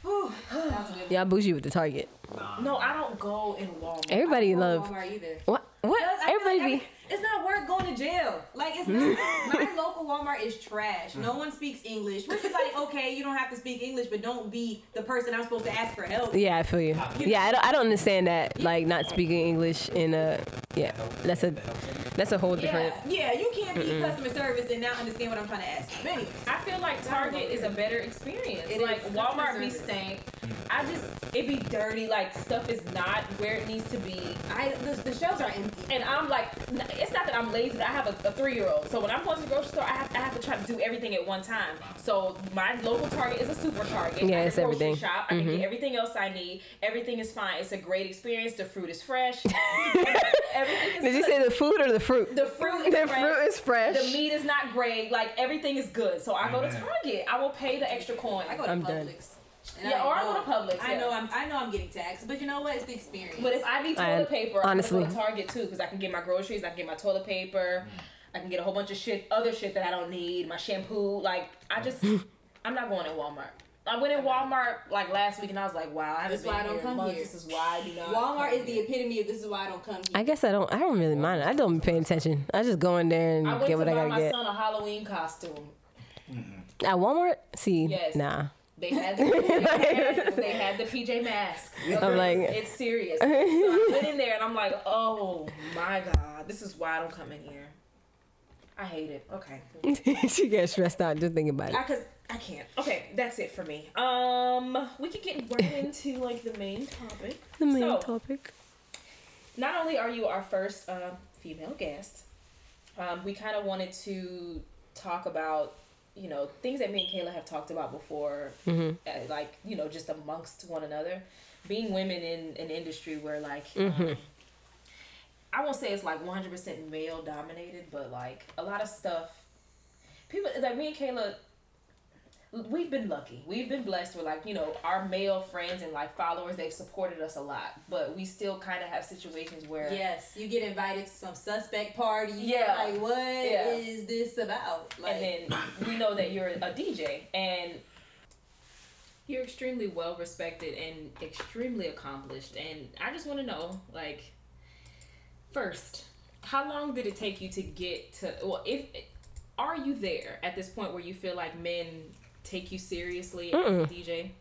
Whew. That was Y'all bougie with the Target. Nah. no, I don't go in Walmart. Everybody I don't love. go to Walmart either. What? What? Because I feel Everybody like be. Every- It's not worth going to jail. Like it's not. Mm. my local Walmart is trash. No one speaks English, which is like okay, you don't have to speak English, but don't be the person I'm supposed to ask for help. Yeah, I feel you. Yeah, I don't, I don't understand that. Like not speaking English in a. Yeah, that's a that's a whole different. Yeah, yeah, you can't be customer service and not understand what I'm trying to ask. But anyway, I feel like Target is a better experience. It like is. Walmart be Customer stank. I just it be dirty. Like stuff is not where it needs to be. I the, the shelves are empty. And I'm like, n- it's not that I'm lazy. But I have a, a three year old, so when I'm going to the grocery store, I have, I have to try to do everything at one time. So my local Target is a super Target. Yeah, I it's grocery everything. Shop. I can get mm-hmm. everything else I need. Everything is fine. It's a great experience. The fruit is fresh. everything is Did you say the food or the fruit? the fruit is The fresh. fruit is fresh. The meat is not great. Like everything is good. So I go to Target. I will pay the extra coin. I go to I'm done. Publix. And Yeah, or I know- go to Publix, I know I'm I know I'm getting taxed, but you know what? It's the experience. But if I need I- toilet paper, honestly. I'm gonna go to Target too because I can get my groceries, I can get my toilet paper, I can get a whole bunch of shit, other shit that I don't need, my shampoo. Like I just, I'm not going to Walmart. I went in Walmart like last week and I was like, wow, I haven't That's been why I don't here come months. here. This is why I do not. Walmart come is the epitome of this is why I don't come here. I guess I don't. I don't really mind. I don't pay attention. I just go in there and I went get what to get. I buy gotta my get. son a Halloween costume. At Walmart, see, Yes. nah. They had the PJ mask. They had the PJ mask. I'm like- it's serious. So I went in there and I'm like, oh my god, this is why I don't come in here. I hate it. Okay. she gets stressed out just thinking about it. I, cause I can't. Okay, that's it for me. Um, we could get right into like the main topic. The main so, topic. Not only are you our first uh, female guest, um, we kind of wanted to talk about you know things that me and Kayla have talked about before, uh, like you know just amongst one another, being women in an industry where like. Um, I won't say it's like 100% male dominated, but like a lot of stuff. People like me and Kayla, we've been lucky. We've been blessed with like you know our male friends and like followers. They've supported us a lot, but we still kind of have situations where Yes, you get invited to some suspect party. Yeah. Like, what is Yeah. this about? Like, and then we know that you're a DJ and you're extremely well respected and extremely accomplished. And I just want to know, like, first, how long did it take you to get to? Well, if are you there at this point where you feel like men take you seriously as a DJ?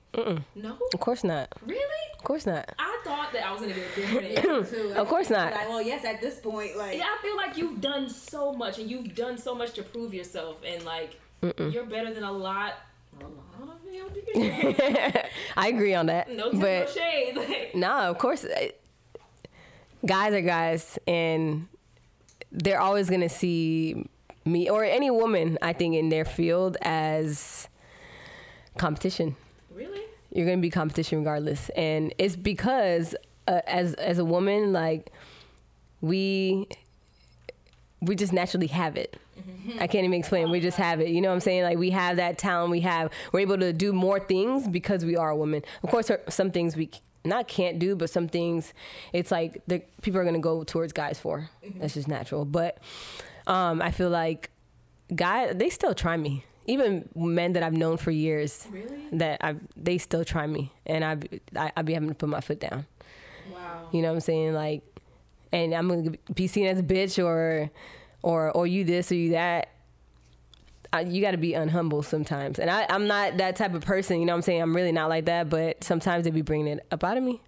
No, Of course not. really. Of course not. I thought that I was gonna get a different answer. too. Of course not. Like, well, yes, at this point, like, Yeah, I feel like you've done so much and you've done so much to prove yourself and like you're better than a lot. A lot of male I agree on that. No, no but shade. Like, no, of course, uh, guys are guys, and they're always gonna see me or any woman, I think, in their field as competition. really? You're gonna be competition regardless, and it's because uh, as as a woman, like we we just naturally have it. I can't even explain. We just have it. You know what I'm saying? Like we have that talent. We have we're able to do more things because we are a woman. Of course, there- some things we not can't do, but some things it's like the people are gonna go towards guys for. That's just natural. But um, I feel like guys they still try me. Even men that I've known for years, Really? that I they still try me, and I I, I be having to put my foot down. Wow. You know what I'm saying? Like, and I'm gonna be seen as a bitch or, or, or you this or you that. I, you got to be unhumble sometimes, and I, I'm not that type of person. You know what I'm saying? I'm really not like that. But sometimes they be bringing it up out of me.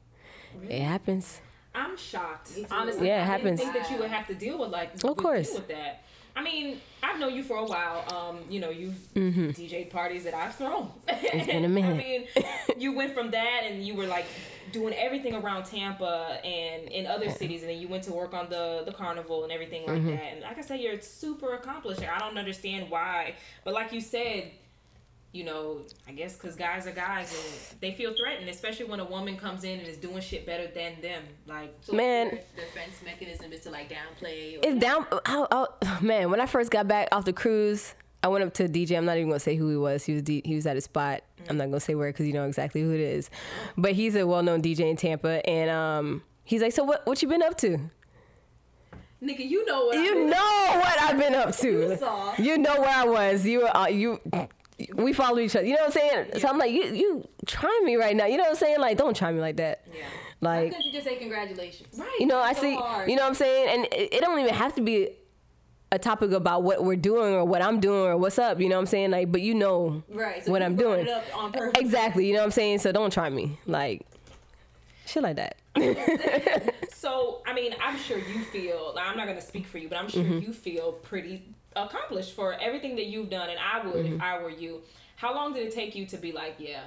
It happens. I'm shocked. Honestly, Yeah, it I happens. didn't think that you would have to deal with like Of course. deal with that. I mean, I've known you for a while. Um, you know, you've DJ parties that I've thrown. Mm-hmm. It's been a minute. I mean, you went from that and you were like doing everything around Tampa and in other cities, and then you went to work on the the carnival and everything like Mm-hmm. that. And like I said, you're super accomplished. I don't understand why, but like you said, you know, I guess because guys are guys and they feel threatened, especially when a woman comes in and is doing shit better than them. Like, so Man. their defense mechanism is to like downplay. Or, It's down. I, I, man, when I first got back off the cruise, I went up to DJ. I'm not even gonna say who he was. He was D, he was at a spot. I'm not gonna say where because you know exactly who it is. But he's a well-known DJ in Tampa, and um, he's like, "So what? What you been up to?" nigga, you know what? You know what I've been up to. You saw. You know where I was. You uh, you. We follow each other. You know what I'm saying? So I'm like, you you trying me right now. You know what I'm saying? Like, don't try me like that. Yeah. Why Like, couldn't you just say congratulations? Right. you know, I so see. hard. You know what I'm saying? And it, it don't even have to be a topic about what we're doing or what I'm doing or what's up. You know what I'm saying? Like, but you know Right. So what I'm doing. It up on. Exactly. You know what I'm saying? So don't try me. Like, shit like that. So, I mean, I'm sure you feel, I'm not going to speak for you, but I'm sure Mm-hmm. you feel pretty accomplished for everything that you've done. And I would Mm-hmm. if I were you. How long did it take you to be like, yeah?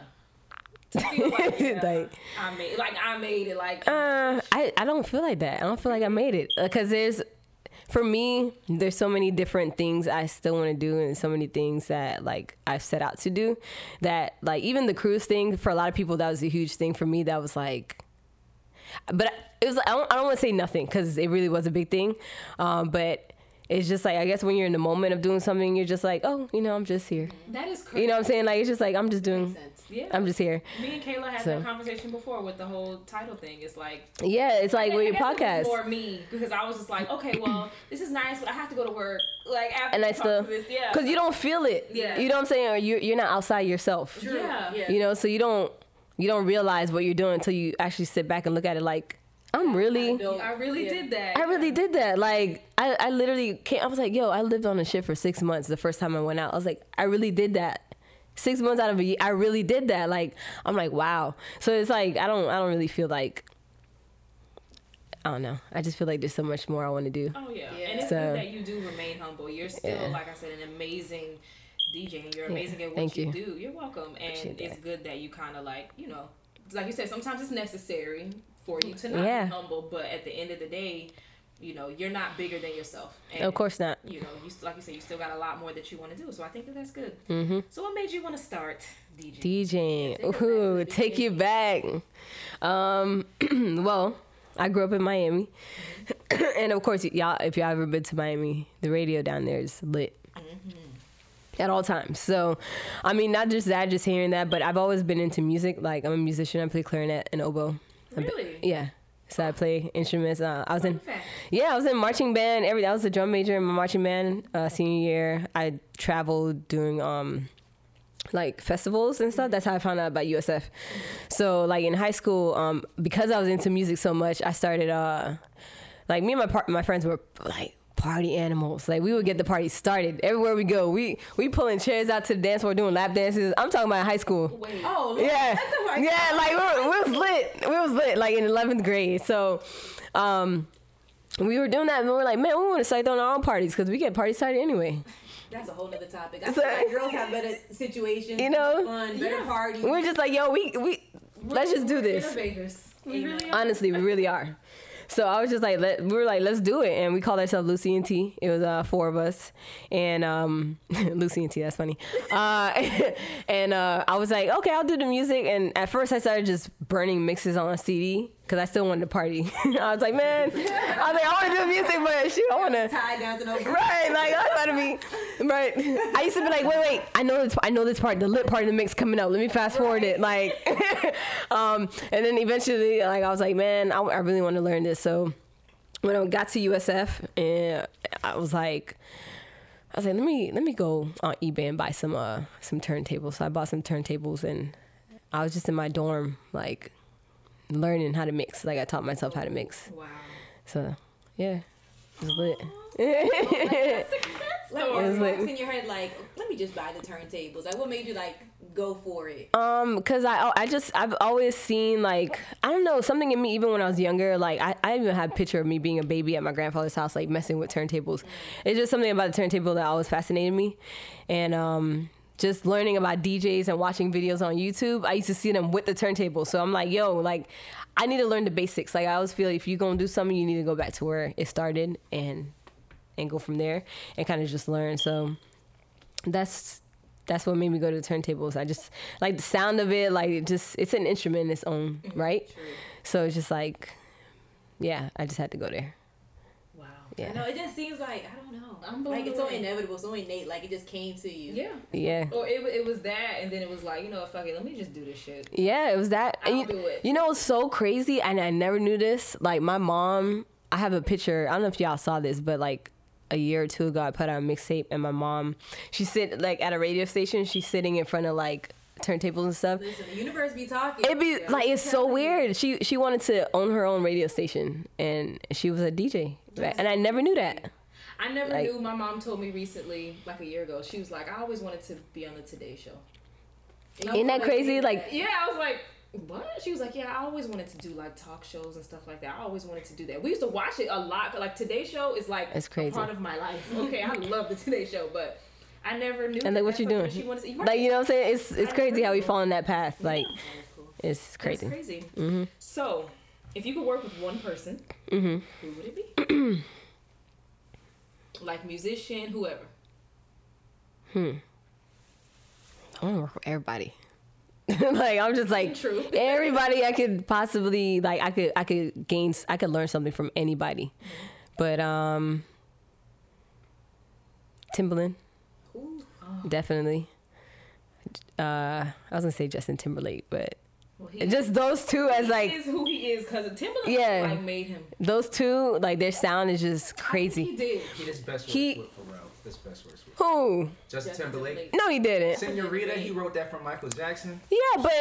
Like, yeah, Like- I made, like, I made it, like, Uh, I, I don't feel like that. I don't feel like I made it because there's, for me, there's so many different things I still want to do and so many things that like I've set out to do that like even the cruise thing for a lot of people that was a huge thing for me that was like, but it was I don't, I don't want to say nothing because it really was a big thing, um, but. It's just like I guess when you're in the moment of doing something, you're just like, oh, you know, I'm just here. that is crazy. You know what I'm saying? Like it's just like I'm just doing. Yeah. I'm just here. Me and Kayla had So- that conversation before with the whole title thing. It's like Yeah, it's like I with your guess it was podcast. for me because I was just like, okay, well, this is nice, but I have to go to work. Like after And I still, yeah, because you don't feel it. Yeah. You know what I'm saying? Or you you're not outside yourself. yeah, Yeah. You know, so you don't you don't realize what you're doing until you actually sit back and look at it like I'm really. Dope. I really Yeah. did that. I really did that. Like I, I literally came. I was like, yo, I lived on a ship for six months. The first time I went out, I was like, I really did that. Six months out of a year, I really did that. Like I'm like, wow. So it's like I don't, I don't really feel like. I don't know. I just feel like there's so much more I want to do. Oh yeah, Yeah. and it's So- good that you do remain humble. You're still, Yeah. like I said, an amazing DJ, and you're Yeah, amazing at what thank you, you. do. You're welcome, and it's good that you kind of like, you know, like you said, sometimes it's necessary for you to not Yeah. be humble, but at the end of the day, you know, you're not bigger than yourself. And, Of course not. You know, you like you said, you still got a lot more that you want to do. So I think that that's good. Mm-hmm. So what made you want to start DJ? DJing. back Ooh, take you back. Um, well, I grew up in Miami, and of course, y'all, if y'all ever been to Miami, the radio down there is lit. At all times. So, I mean, not just that, just hearing that, but I've always been into music. Like, I'm a musician. I play clarinet and oboe. Really? Yeah. So I play instruments. Uh, I was in, yeah, I was in marching band. Every I was a drum major in my marching band uh, senior year. I traveled doing um like festivals and stuff. That's how I found out about USF. So like in high school, um, because I was into music so much, I started uh like me and my par- my friends were like party animals. Like we would get the party started everywhere we go. We we pulling chairs out to the dance floor doing lap dances. I'm talking about high school. Wait. Oh, Yeah, That's yeah, like we, were, we was lit. We was lit like in 11th grade. So, um, we were doing that, and we were like, man, we want to start throwing our own parties because we get party started anyway. That's a whole other topic. I So- feel like girls have better situations, You know? fun, better parties. We We're just like, yo, we we let's just do this. We really are. Honestly, we really are. So I was just like, let, we were like, let's do it, and we called ourselves Lucy and T. It was uh, four of us, and um, Lucy and T. That's funny. Uh, and uh, I was like, okay, I'll do the music. And at first, I started just burning mixes on a CD because I still wanted to party. I was like, man, I was like, I want to do music, but shoot, I want to. tied down to no Right, like I thought to be right. I used to be like, wait, wait, I know this, I know this part, the lit part of the mix coming up. Let me fast forward it, like, um, and then eventually, like, I was like, man, I, I really want to learn this. So when I got to USF, and I was like, I was like, let me let me go on eBay and buy some uh some turntables. So I bought some turntables, and I was just in my dorm, like, learning how to mix. Like I taught myself how to mix. Wow. So yeah, it was lit. Like, It was what's like- in your head, like, let me just buy the turntables. Like, what made you like go for it? Um, cause I I just I've always seen like I don't know something in me even when I was younger like I, I even have a picture of me being a baby at my grandfather's house like messing with turntables. It's just something about the turntable that always fascinated me, and um just learning about DJs and watching videos on YouTube. I used to see them with the turntable, so I'm like yo like I need to learn the basics. Like I always feel if you're gonna do something you need to go back to where it started and and go from there and kind of just learn. So that's that's what made me go to the turntables. I just like the sound of it, like it just it's an instrument in its own, mm-hmm. right? So it's just like yeah, I just had to go there. Wow. Yeah. No, it just seems like I don't know. I'm like it's so inevitable, so innate. Like it just came to you. Yeah. Yeah. Or it, it was that, and then it was like, you know, fuck it, let me just do this shit. Yeah, it was that. I'll and you, do it. you know, it's so crazy, and I never knew this. Like my mom, I have a picture. I don't know if y'all saw this, but like a year or two ago, I put out a mixtape, and my mom, she's sit like at a radio station. She's sitting in front of like turntables and stuff. Listen, the universe be talking. It'd be like it's so weird. She she wanted to own her own radio station, and she was a DJ, and I never knew that. I never Like- knew. My mom told me recently, like a year ago, she was like, I always wanted to be on the Today Show. Isn't that crazy? Like yeah, I was like, what? She was like, yeah, I always wanted to do like talk shows and stuff like that. I always wanted to do that. We used to watch it a lot. but Like Today Show is like It's a crazy. part of my life. Okay, I love the Today Show, but I never knew. and like what you doing? She wanted to, you Like you know what I'm saying? It's it's I crazy how we fall in that path. Like Yeah. it's crazy. That's crazy. Mm-hmm. So, if you could work with one person, Mm-hmm. who would it be? like musician, whoever. I want to work with everybody. like I'm just like True. everybody I could possibly like I could I could gain I could learn something from anybody. But um Timbaland Ooh. definitely. uh, I was gonna say Justin Timberlake, but Well, he, just those two as he like is who he is because Timberlake Yeah. like made him. those two, like their sound is just crazy. He did. He his best works He- with Pharrell. His best works with Who? Justin Justin Timberlake. Timberlake. No, he didn't. Senorita, he wrote that for Michael Jackson. Yeah, but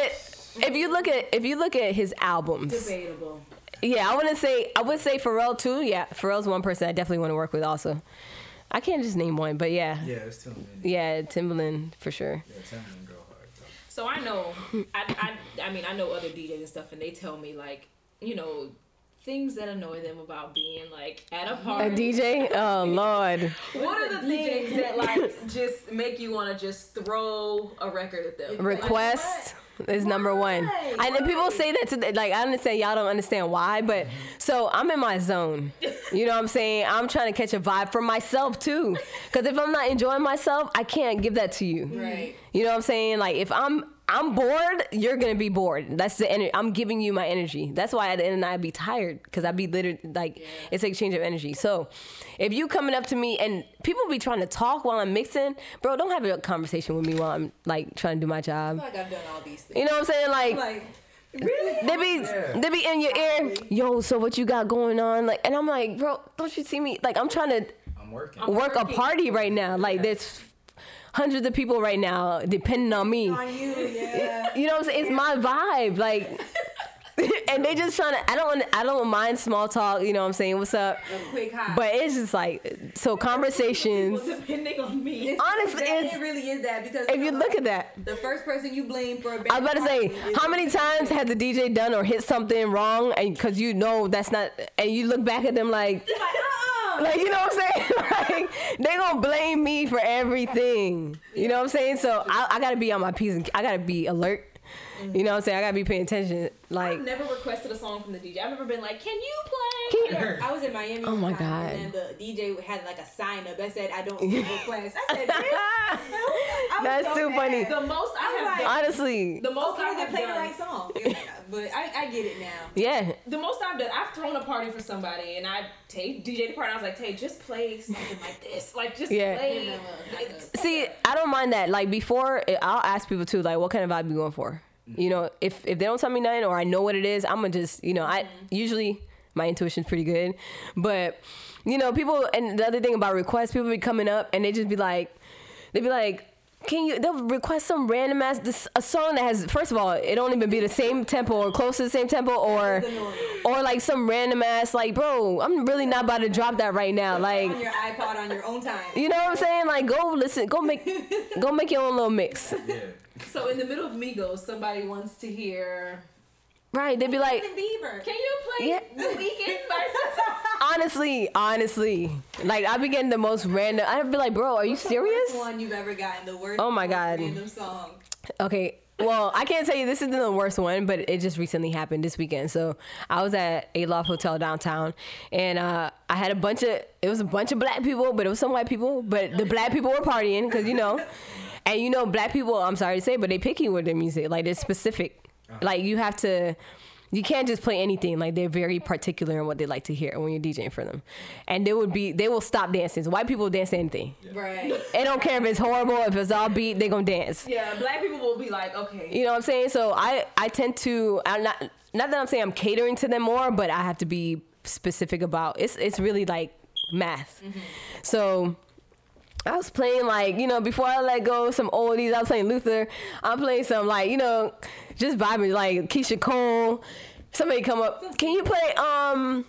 if you look at if you look at his albums, Debatable. yeah, I want to say I would say Pharrell too. Yeah, Pharrell's one person I definitely want to work with. Also, I can't just name one, but yeah, Yeah, it's too many. yeah, Timbaland for sure. Yeah, Timbaland go hard. though. So I know, I, I, I mean, I know other DJs and stuff, and they tell me like, you know, things that annoy them about being like at a A party. DJ? Oh Lord. What are the things that like just make you want to just throw a record at them? request is number one. I know people say that to the, like I understand y'all don't understand why, but so I'm in my zone. You know what I'm saying? I'm trying to catch a vibe for myself too. Cause if I'm not enjoying myself, I can't give that to you. Right. You know what I'm saying? Like if I'm I'm bored, you're gonna be bored. That's the energy. I'm giving you my energy. That's why at the end of the night I'd be tired because I'd be literally like it's an exchange of energy. So if you coming up to me and people be trying to talk while I'm mixing, bro, don't have a conversation with me while I'm like trying to do my job. I feel like I've done all these things. You know what I'm saying? Like, Like, really? they be they be in your ear, yo. So what you got going on? Like, and I'm like, bro, don't you see me? Like, I'm trying to I'm working. work a party right now. Like, there's hundreds of people right now depending on me. On you, yeah. You know what I'm saying? It's my vibe. Like. and they just trying to. I don't. I don't mind small talk. You know what I'm saying? What's up? But it's just like so conversations. Depending on me. It's- honestly, it's- it really is that because If you look at that, the first person you blame for a bad I was about to say, how many times has the DJ done or hit something wrong, and because you know that's not, and you look back at them like, Like, uh-uh. like you know what I'm saying? like they gonna blame me for everything. You know what I'm saying? So I, I gotta be on my p's and I gotta be alert. You know what I'm saying? I gotta be paying attention. Like, I've never requested a song from the DJ. I've never been like, can you play? Can you- I was in Miami. Oh my time, God. And the DJ had like a sign up that said, "I don't give requests." I said, "Bitch." I That's so too mad. funny. The most I I'm have like- honestly, the most I have they play the done, right song. but I, I get it now. yeah. the most I've done, I've thrown a party for somebody, and I take DJ the party. I was like, Tayy, just play something like this, like just Yeah. play. Give like See, I don't mind that. Like before, I'll ask people too, like, what kind of vibe you going for? You know, if if they don't tell me nothing or I know what it is, I'm gonna just, you know, I mm-hmm. usually my intuition's pretty good, but you know, people. And the other thing about requests, people be coming up and they just be like, they be like. Can you? They'll request some random ass this, a song that has. First of all, it don't even be the same tempo or close to the same tempo, or or like some random ass like, bro, I'm really not about to drop that right now. Like, on your iPod on your own time. you know what I'm saying? Like, go listen, go make, go make your own little mix. Yeah. So in the middle of Migos, somebody wants to hear. Right? They'd be like, Justin Bieber. Can you play Yeah. the Weeknd versus? honestly, honestly, like I be getting the most random. I'd be like, bro, are you What's the serious? worst one you've ever gotten? The worst. Oh my God. Random song. Okay. Well, I can't tell you this isn't the worst one, but it just recently happened this weekend. So I was at a Loft Hotel downtown, and uh, I had a bunch of it was a bunch of black people, but it was some white people. But the black people were partying because you know, and you know, black people. I'm sorry to say, but they picky with their music. Like they're specific. Uh-huh. Like you have to. You can't just play anything. Like they're very particular in what they like to hear when you're DJing for them, and they would be they will stop dancing. So white people dance to anything. Right. They don't care if it's horrible, if it's all beat, they gonna dance. yeah, black people will be like, okay. You know what I'm saying? So I I tend to I'm not not that I'm saying I'm catering to them more, but I have to be specific about it's it's really like math. Mm-hmm. So I was playing like you know before I let go some oldies. I was playing Luther. I'm playing some like you know just vibing like Keyshia Cole. Somebody come up. Can you play um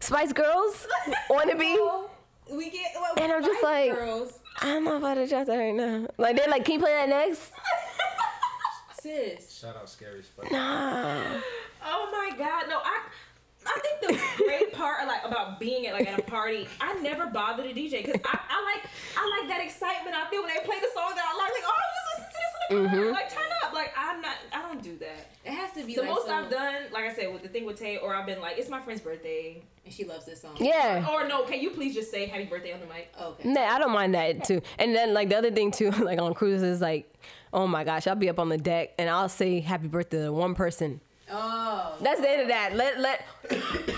Spice Girls? Wannabe? We get. Well, And I'm just Spice like- girls. I don't know if I'd adjust that right now. Like they're like, can you play that next? Sis. Shout out Scary Spice. Nah. Oh my god, no, I I think the great part like about being at like at a party, I never bother the DJ because I, I like I like that excitement I feel when they play the song that I like. Like, oh, I'm just listening to this in the car. Mm-hmm. Like, turn up. Like, I'm not. I don't do that. It has to be The like most some- I've done, like I said, with the thing with Tayy, or I've been like, it's my friend's birthday, And she loves this song. Yeah. or no, can you please just say happy birthday on the mic? Oh, okay. Nah, I don't mind that too. And then like the other thing too, like on cruises, like, oh my gosh, I'll be up on the deck and I'll say happy birthday to one person. Oh. That's the end of that. Let let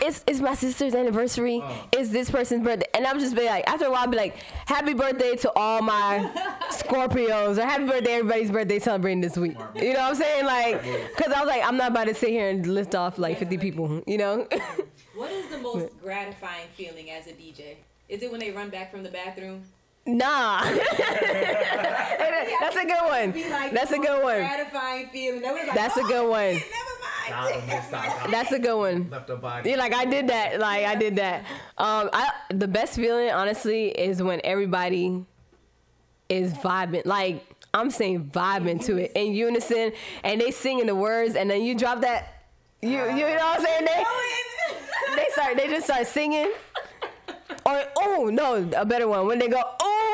it's it's my sister's anniversary. It's this person's birthday. And I'm just be like after a while I'll be like, Happy birthday to all my Scorpios or happy birthday everybody's birthday celebrating this week. You know what I'm saying? Like, cause I was like, I'm not about to sit here and list off like 50 people. You know? What is the most gratifying feeling as a DJ? Is it when they run back from the bathroom? nah. That's a good one. Like That's a good one. Gratifying feeling. Like, That's a oh, good one. Shit, Nah, Never I mind. missed out. That's a good one. Left her body. Yeah, like I did that. Like I did that. Um, I the best feeling honestly is when everybody is vibing. Like I'm saying, vibing to it in unison, and they singing the words, and then you drop that. You you know what I'm saying? They they start they just start singing. Or oh no, a better one when they go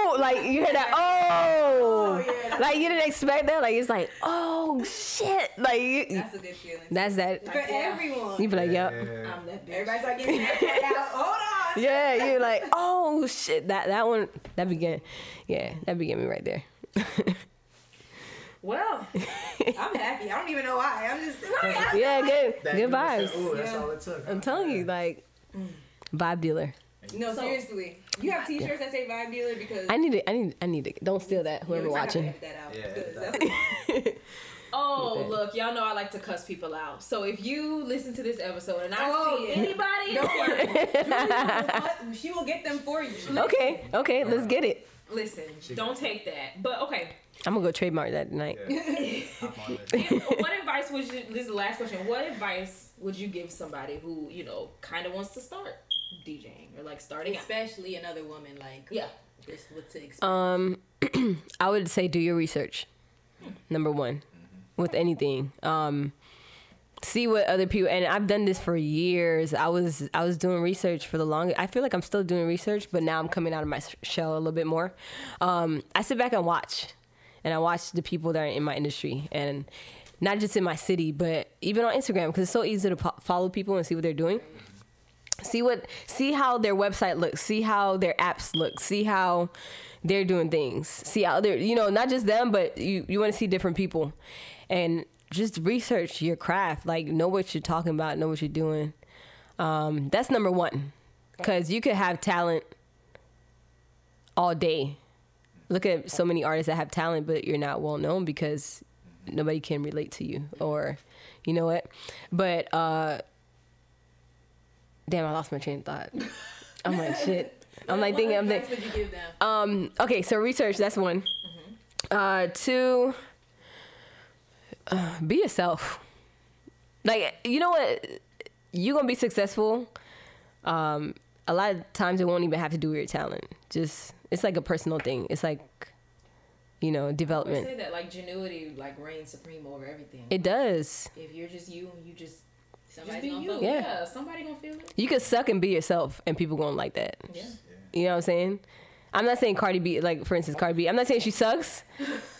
oh like you hear that oh, oh like you didn't expect that like it's like oh shit like you, That's a good feeling. that's that For everyone. you be like yep Yeah. I'm that bitch. Everybody's like getting that out. Hold on. yeah, you're like, oh shit, that that one that began, yeah, that began me right there. Well, I'm happy. I don't even know why. I'm just. yeah, good, That good unison, vibes. Ooh, that's all it took. I'm telling you, like, mm. vibe dealer. No, seriously. You have T-shirts that say Vibe Dealer because. I need it. I need. I need it. Don't steal that. Whoever You're watching. gonna edit That out. Yeah, oh look, y'all know I like to cuss people out. So if you listen to this episode and I Oh, see yeah. anybody, Don't worry. Julie she will get them for you. Okay, okay, let's get it. listen, don't take that. But okay, I'm gonna go trademark that tonight. Hop on it. what advice would you? This is the last question. What advice would you give somebody who you know kind of wants to start DJing or like starting out? Especially another woman, like Yeah. just what to expect. Um, I would say do your research. Number one, with anything. Um, see what other people and I've done this for years. I was I was doing research for the longest. I feel like I'm still doing research, but now I'm coming out of my shell a little bit more. Um, I sit back and watch, and I watch the people that are in my industry and. Not just in my city, but even on Instagram, because it's so easy to po- follow people and see what they're doing see what see how their website looks see how their apps look see how they're doing things see how they're you know not just them but you you want to see different people. And just research your craft like know what you're talking about know what you're doing. Um, that's number one because you could have talent all day. Look at so many artists that have talent but you're not well known because nobody can relate to you or you know what? But uh damn i lost my train of thought. I'm like shit. I'm like thinking i'm thinking advice would you give them? um okay so research that's one. Uh two uh, be yourself. Like you know what? You're gonna be successful um a lot of times it won't even have to do with your talent. Just it's like a personal thing. It's like you know I development say that like genuity like reigns supreme over everything. it does. If you're just you you just Somebody's gonna you, feel yeah. Yeah. somebody gonna feel it. you could suck and be yourself and people gonna like that Yeah. You know what I'm saying? I'm not saying Cardi B, like for instance, Cardi B. I'm not saying she sucks.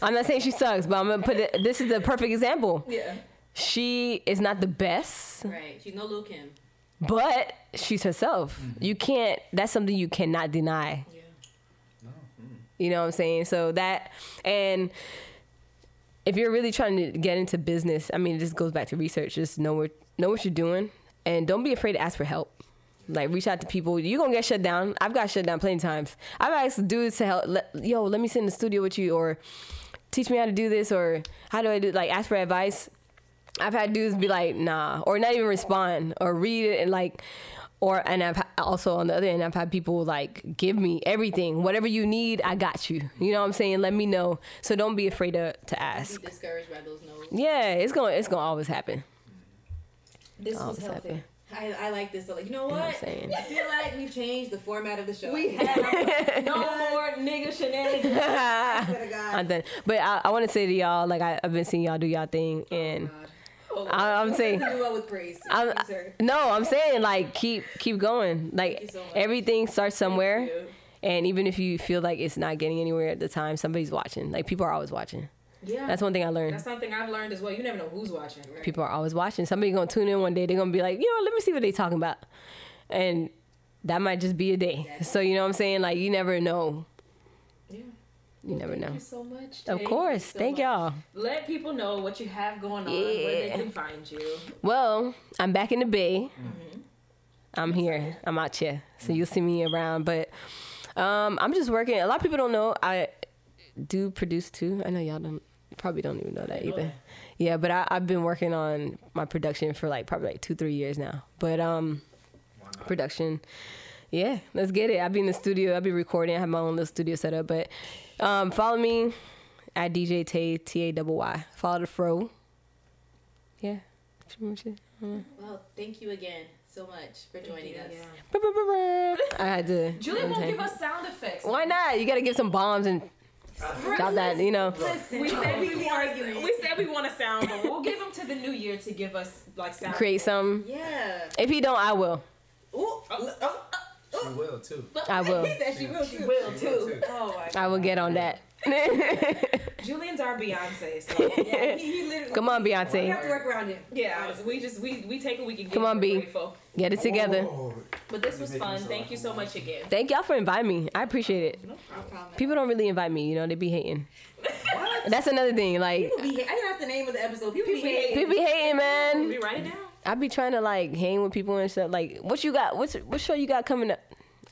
I'm not saying she sucks, but I'm gonna put it. This is the perfect example. Yeah. She is not the best, Right. She's no Lil Kim. but she's herself. Mm-hmm. You can't. That's something you cannot deny. Yeah. You know what I'm saying? So that and if you're really trying to get into business, I mean, it just goes back to research. Just know what know what you're doing, and don't be afraid to ask for help. Like reach out to people. You're gonna get shut down. I've got shut down plenty of times. I've asked dudes to help. Let, Yo, let me sit in the studio with you, or teach me how to do this, or how do I do? Like ask for advice. I've had dudes be like, nah, or not even respond, or read it and like, or and I've also on the other end, I've had people like give me everything, whatever you need, I got you. You know what I'm saying? Let me know. So don't be afraid to to ask. Be discouraged by those no's. Yeah, it's gonna it's gonna always happen. This was Always healthy. happen. I, I like this. So, like, you know what I'm what? saying? I feel like we've changed the format of the show. We have no more nigga shenanigans. I'm done. But I, I want to say to y'all, like I, I've been seeing y'all do y'all thing, oh, and Oh, I, I'm saying. do well with praise. I'm, Thank no, I'm saying like keep keep going. Like so everything starts somewhere, and even if you feel like it's not getting anywhere at the time, somebody's watching. Like people are always watching. Yeah. That's one thing I learned. That's something I've learned as well. You never know who's watching. People are always watching. Somebody's gonna tune in one day. They're gonna be like, you know, let me see what they talking about, and that might just be a day. So you know what I'm saying? Like you never know. Yeah. You never Thank know. you so much. Of course. so Thank much. y'all. Let people know what you have going on, yeah. where they can find you. Well, I'm back in the Bay. I'm here. I'm out here. So you'll see me around. But um, I'm just working. A lot of people don't know. I do produce too. I know y'all don't probably don't even know that either. Yeah, but I, I've been working on my production for like probably like two three years now. But um, production. Yeah, let's get it. I'll be in the studio. I'll be recording. I have my own little studio set up. But um, follow me at DJ Tayy T A double Y. Follow the fro. Yeah, that's pretty much it. Well, thank you again so much for joining us. I had to. Julie won't give us sound effects. Why not? You gotta give some bombs and drop that. You know. We said we want. We said we want a sound, but we'll give them to the new year to give us like sound. create some. Yeah. If he don't, I will. Ooh, oh, She will too. I will. he said she will too. Will She will too. too. Oh my God. I will get on that. Julian's our Beyonce. So Yeah, he, he literally. Come on, Beyonce. We have to work around him. yeah, we just we we take what we can get. Come on, We're B. grateful. Get it together. Oh, But this was fun. so Thank you so much again. Thank y'all for inviting me. I appreciate it. No problem. People don't really invite me. You know, they be hating. What? That's another thing. Like People be, I think that's the name of the episode. People, be hating. people be hating, man. We write it down. I be trying to like hang with people and stuff. Like, what you got? What's what show you got coming up?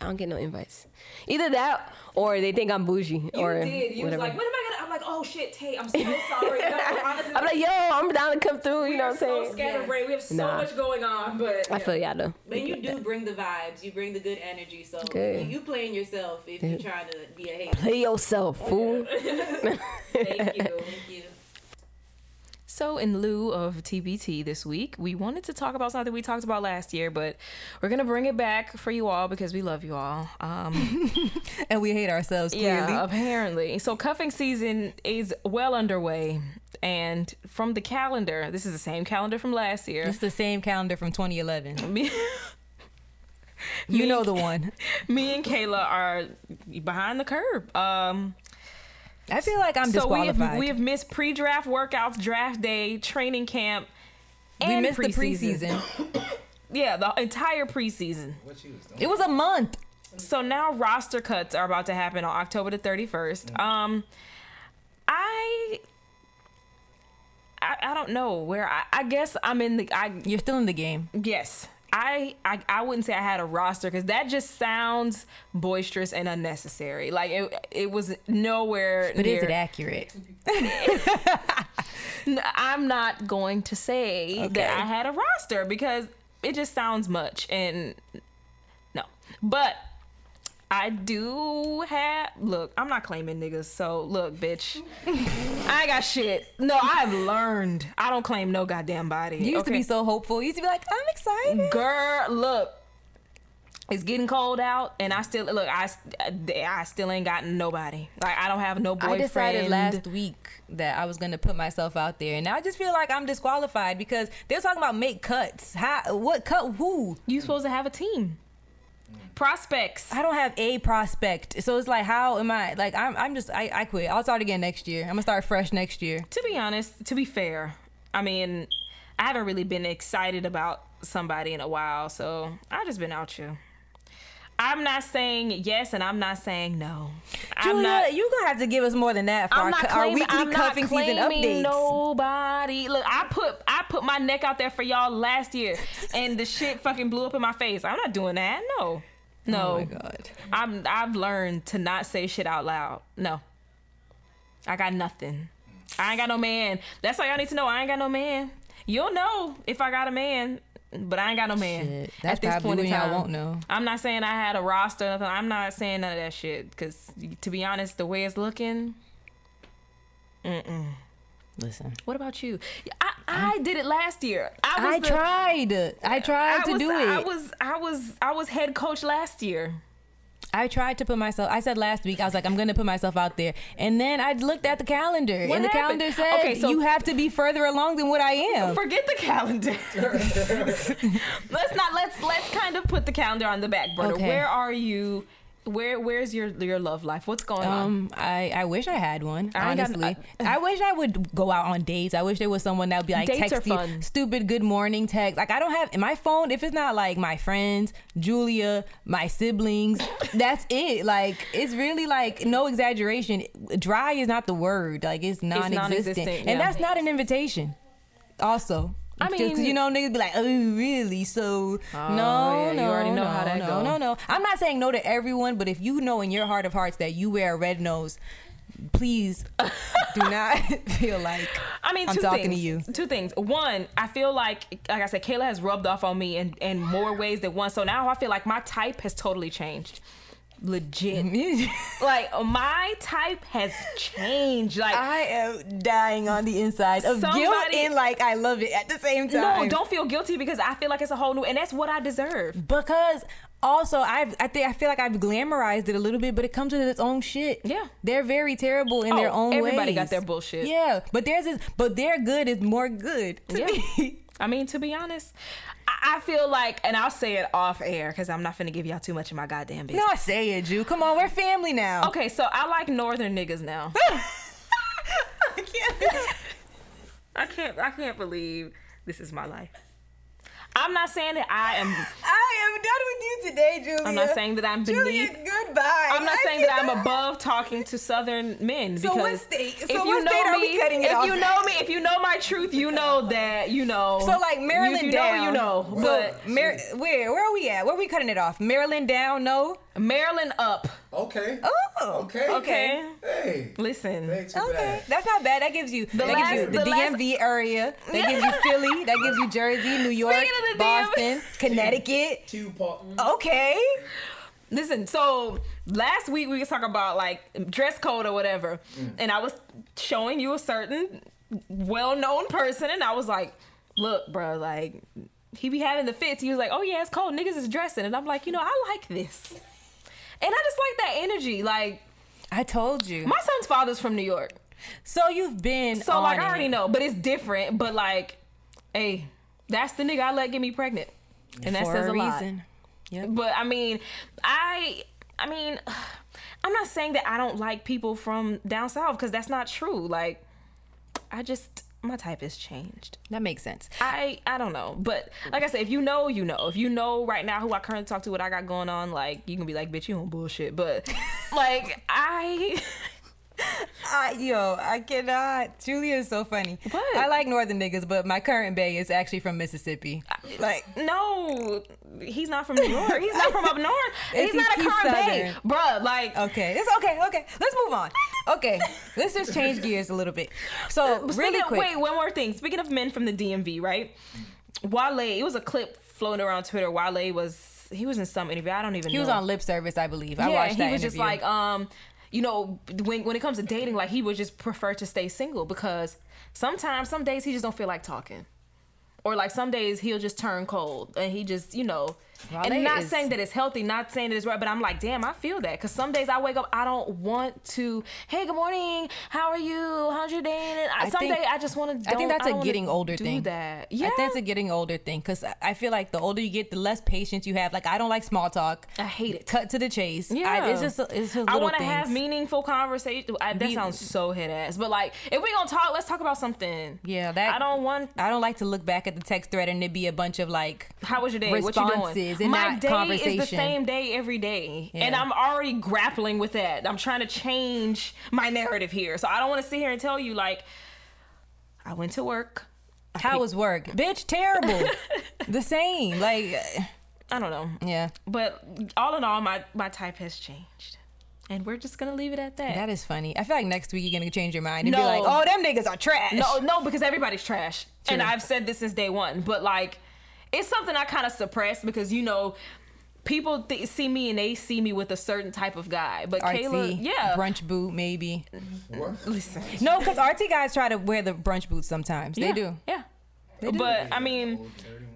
I don't get no invites. Either that or they think I'm bougie You or did. You whatever. was like, when am I gonna? I'm like, oh shit, Tayy, I'm so sorry. No, honestly, I'm like, yo, I'm down to come through. You know what I'm so saying? scatterbrained. We have so Nah. much going on, but I feel y'all though. But you do bring the vibes. You bring the good energy. So Good. you, you playing yourself if you're trying to be a hater. Play yourself, fool. thank you. Thank you. So, in lieu of TBT this week, we wanted to talk about something we talked about last year, but we're gonna bring it back for you all because we love you all. Um, and we hate ourselves clearly. yeah, apparently. So, cuffing season is well underway, and from the calendar, this is the same calendar from last year. It's the same calendar from 2011. Me, You know the one. me and Kayla are behind the curb. Um, I feel like I'm so we have we have missed pre-draft workouts, draft day, training camp. We and missed the preseason. preseason. Yeah, the entire preseason. What you was doing? it was a month. So now roster cuts are about to happen on October the 31st. Um I I, I don't know where I, I guess I'm in the I You're still in the game. yes. I, I I wouldn't say I had a roster because that just sounds boisterous and unnecessary. Like it it was nowhere But near. is it accurate? I'm not going to say Okay. that I had a roster because it just sounds much and no. But I do have look, I'm not claiming niggas, so look, bitch. I ain't got shit. No, I've learned. I don't claim no goddamn body. You used to be so hopeful. You used to be like, I'm excited. Girl, look. It's getting cold out, and I still look. I, I still ain't got nobody. Like I don't have no boyfriend. I decided last week that I was gonna put myself out there, and now I just feel like I'm disqualified because they're talking about make cuts. How? What cut? Who? You supposed to have a team. Prospects. I don't have a prospect, so it's like, how am I? Like, I'm, I'm just, I, I quit. I'll start again next year. I'm gonna start fresh next year. to be honest, to be fair, I mean, I haven't really been excited about somebody in a while, so I've just been out here. I'm not saying yes, and I'm not saying no. I'm Julia, not. you gonna have to give us more than that for I'm our, not cu- our weekly I'm not cuffing season claiming updates. nobody. Look, I put I put my neck out there for y'all last year, and the shit fucking blew up in my face. I'm not doing that. No, no. Oh my god. I'm I've learned to not say shit out loud. No. I got nothing. I ain't got no man. That's all y'all need to know. I ain't got no man. You'll know if I got a man, but I ain't got no man. Shit, that's at this point in time, y'all won't know. I'm not saying I had a roster. or Nothing. I'm not saying none of that shit. Cause to be honest, the way it's looking. Listen, What about you? I, I did it last year. I, was I the- tried. I tried I to was, do it. I was I was I was head coach last year. I tried to put myself. I said last week I was like I'm gonna put myself out there, and then I looked at the calendar, What and the happened? calendar said Okay, so- you have to be further along than what I am. Forget the calendar. let's not let's let's kind of put the calendar on the back burner. Okay. Where are you? Where where's your your love life? What's going on? Um, I, I wish I had one. I ain't got- honestly, I, wish I would go out on dates. I wish there was someone that would be like text you fun. stupid good morning text. Like I don't have in my phone. If it's not like my friends, Julia, my siblings, that's it. Like it's really like no exaggeration. Dry is not the word. Like it's non-existent, non-existent, and yeah. that's not an invitation. Also. I Just 'cause, mean- you know, niggas be like, oh, really? So, oh, no, yeah, you no, already know no, how that no, go. no, no. I'm not saying no to everyone, but if you know in your heart of hearts that you wear a red nose, please do not feel like I mean, I'm two talking things. to you. Two things. One, I feel like, like I said, Kayla has rubbed off on me in, in more ways than one. So now I feel like my type has totally changed. Legit. like my type has changed. Like I am dying on the inside of guilt and like I love it at the same time. no, don't feel guilty because I feel like it's a whole new, and that's what I deserve. because also I've I think I feel like I've glamorized it a little bit, but it comes with its own shit. Yeah. they're very terrible in Oh, their own everybody ways. got their bullshit. Yeah, but theirs is but their good is more good. To Yeah. me. I mean, to be honest, I, feel like, and I'll say it off air because I'm not finna give y'all too much of my goddamn business. no, say it, Jew. Come on, we're family now. Okay, so I like northern niggas now. I can't. I can't. I can't believe this is my life. I'm not saying that I am. I am done with you today, Julia. I'm not saying that I'm Julia, goodbye. I'm not I saying that I'm above talking to Southern men So what state- so if what you know state are we me, cutting it off? if you know me, if you know my truth, you know that you know. So like Maryland you down, know, you know. So But Mar- where where are we at? Where are we cutting it off? Maryland down? No. Maryland up. Okay. Oh. Okay. Okay. Hey. Listen. They ain't Okay, bad. that's not bad. That gives you that last- gives you the, the last- DMV area. That gives you Philly. That gives you Jersey, New York, Speaking of Boston, Connecticut. Two part. Okay. Listen, so last week we was talking about like dress code or whatever, Mm. and I was showing you a certain well-known person, and I was like, "Look, bro, like he be having the fits." He was like, "Oh yeah, it's cold. Niggas is dressing," and I'm like, you know, I like this, and I just like that energy. Like I told you. my son's father's from New York, so you've been so like I already it. know, but it's different. But like, hey, that's the nigga I let get me pregnant, and that says a a lot. Yep. But I mean, I I mean, I'm not saying that I don't like people from down south because that's not true. Like, I just my type has changed. That makes sense. I I don't know, but like I said, if you know, you know. If you know right now who I currently talk to, what I got going on, like you can be like, bitch, you on bullshit. But like I. I, yo, I cannot. Julia is so funny. What? I like northern niggas, but my current bay is actually from Mississippi. Like, No, he's not from New York. He's not from up north. Is He's not a he's current Southern? bruh. Like, okay, it's okay. Okay, let's move on. Okay, let's just change gears a little bit. So, really speaking of- quick. wait, one more thing. Speaking of men from the DMV, right? Wale, it was a clip floating around Twitter. Wale was he was in some interview. I don't even. Know. He know. was on lip service, I believe. I yeah, watched that. he was just like, um, you know, when when it comes to dating, like he would just prefer to stay single because sometimes, some days he just don't feel like talking, or like some days he'll just turn cold and he just, you know. Wale and not is- saying that it's healthy, not saying that it's right, but I'm like, damn, I feel that because some days I wake up, I don't want to. Hey, good morning. How are you? How's your day? And I, I some think- day I just want to. I think that's a getting older do thing. That yeah, I think that's a getting older thing because I feel like the older you get, the less patience you have. Like I don't like small talk. I hate it. Cut to the chase. Yeah, I, it's just it's just I want to have meaningful conversation. I, that Be- sounds so hit ass, but like if we gonna talk, let's talk about something. Yeah, that I don't want. I don't like to look back at the text thread and it be a bunch of like How was your day? What you doing? Responses and My not day is the same day every day, and I'm already grappling with that. I'm trying to change my narrative here, so I don't want to sit here and tell you like I went to work. how was work, bitch? Terrible. the same. Like I don't know, yeah, but all in all, my my type has changed, and we're just gonna leave it at that. that is funny. I feel like next week you're gonna change your mind and be like, oh, them niggas are trash. No, no, because everybody's trash, and I've said this since day one. But like, it's something I kind of suppress because you know, people th- see me and they see me with a certain type of guy. But RT, Kayla, yeah, brunch boot maybe. What? listen, No, because RT guys try to wear the brunch boots sometimes. They do. yeah. they do. But I mean, Old dirty ones.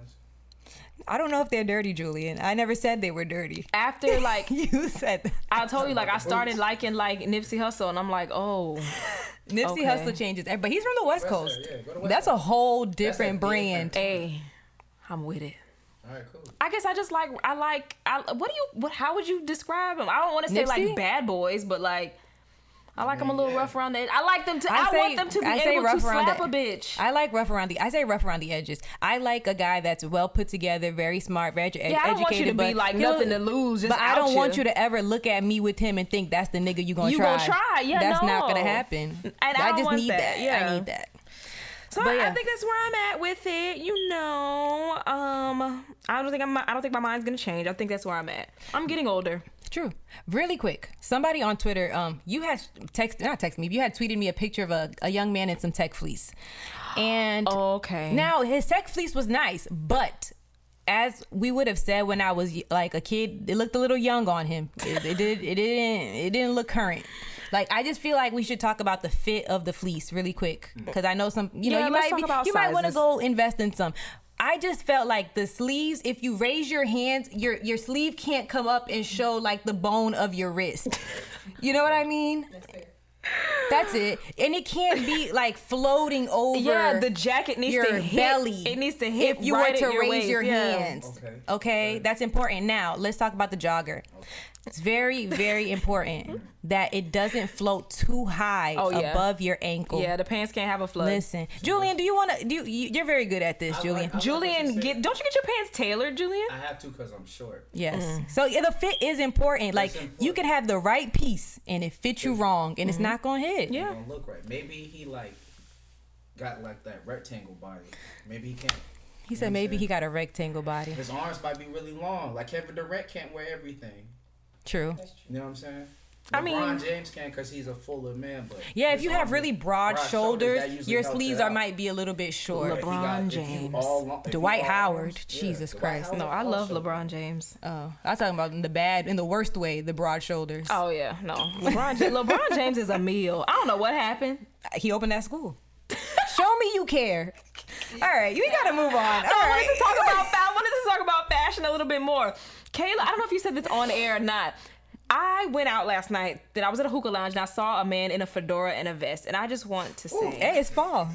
I don't know if they're dirty, Julian. I never said they were dirty. after like. you said that. I told you, like, I started liking like Nipsey Hussle, and I'm like, oh, Nipsey Okay. Hussle changes, but he's from the West West Coast. Side, yeah, West That's Side. a whole different a brand. different- hey, I'm with it. All right, cool. I guess I just like I like I what do you what how would you describe them? I don't want to say like bad boys, but like I like them a little Yeah. rough around the edge. I like them to I, I say- want them to be I say able to around slap the- a bitch. I like rough around the. I say rough around the edges. I like a guy that's well put together, very smart, very edu- Yeah, I don't want you educated. to be like he'll- nothing to lose, just but I don't want you. you to ever look at me with him and think that's the nigga you gonna You try. You gonna try, yeah, that's not gonna happen. And I don't just want need that, that. yeah. I need that. So I, I think that's where I'm at with it. You know, um, I don't think I'm I don't think my mind's gonna change. I think that's where I'm at. I'm getting older. True. Really quick. Somebody on Twitter, um, you had text not text me, you had tweeted me a picture of a, a young man in some tech fleece. And Okay. now his tech fleece was nice, but as we would have said when I was like a kid, it looked a little young on him. It, it did it didn't it didn't look current. Like I just feel like we should talk about the fit of the fleece really quick mm. because I know some you know Yeah, you might be, about you might want to go invest in some. I just felt like the sleeves, if you raise your hands, your your sleeve can't come up and show like the bone of your wrist. You know what I mean? That's it. And it can't be like floating over Yeah, the jacket needs your to hit, belly. It needs to hit if you right were to at your raise waist. your yeah. hands. Okay. Okay, that's important. Now let's talk about the jogger. It's very, very important that it doesn't float too high Oh, yeah. above your ankle. Yeah, the pants can't have a flood. Listen, Julian, do you want to? Do you, you- you're very good at this, I Julian. like- I like Julian, get don't you get your pants tailored, Julian? I have to because I'm short. Yes. Mm. So yeah, the fit is important. Like important. you can have the right piece and it fits you wrong, and it's not gonna hit. Mm-hmm. Yeah. It don't look right. Maybe he like got like that rectangle body. Maybe he can't. He said maybe he got a rectangle body. His arms might be really long. Like Kevin Durant can't wear everything. True. You know what I'm saying? I mean LeBron mean- James can because he's a fuller man. But Yeah, if you have really broad, that shoulders, usually your sleeves are might be a little bit short. But if you LeBron if you James. all long- if you Dwight Howard. arms- Jesus Dwight Christ. Howard No, I love also. LeBron James. Oh, I was talking about in the bad, in the worst way, the broad shoulders. Oh yeah, no. LeBron James, LeBron James is a meal. I don't know what happened. He opened that school. Show me you care. All right, we gotta move on. All I wanted to talk about I wanted to talk about fashion a little bit more. Kayla, I don't know if you said this on air or not. I went out last night. Then I was at a hookah lounge and I saw a man in a fedora and a vest, and I just want to say, Hey, it's fall.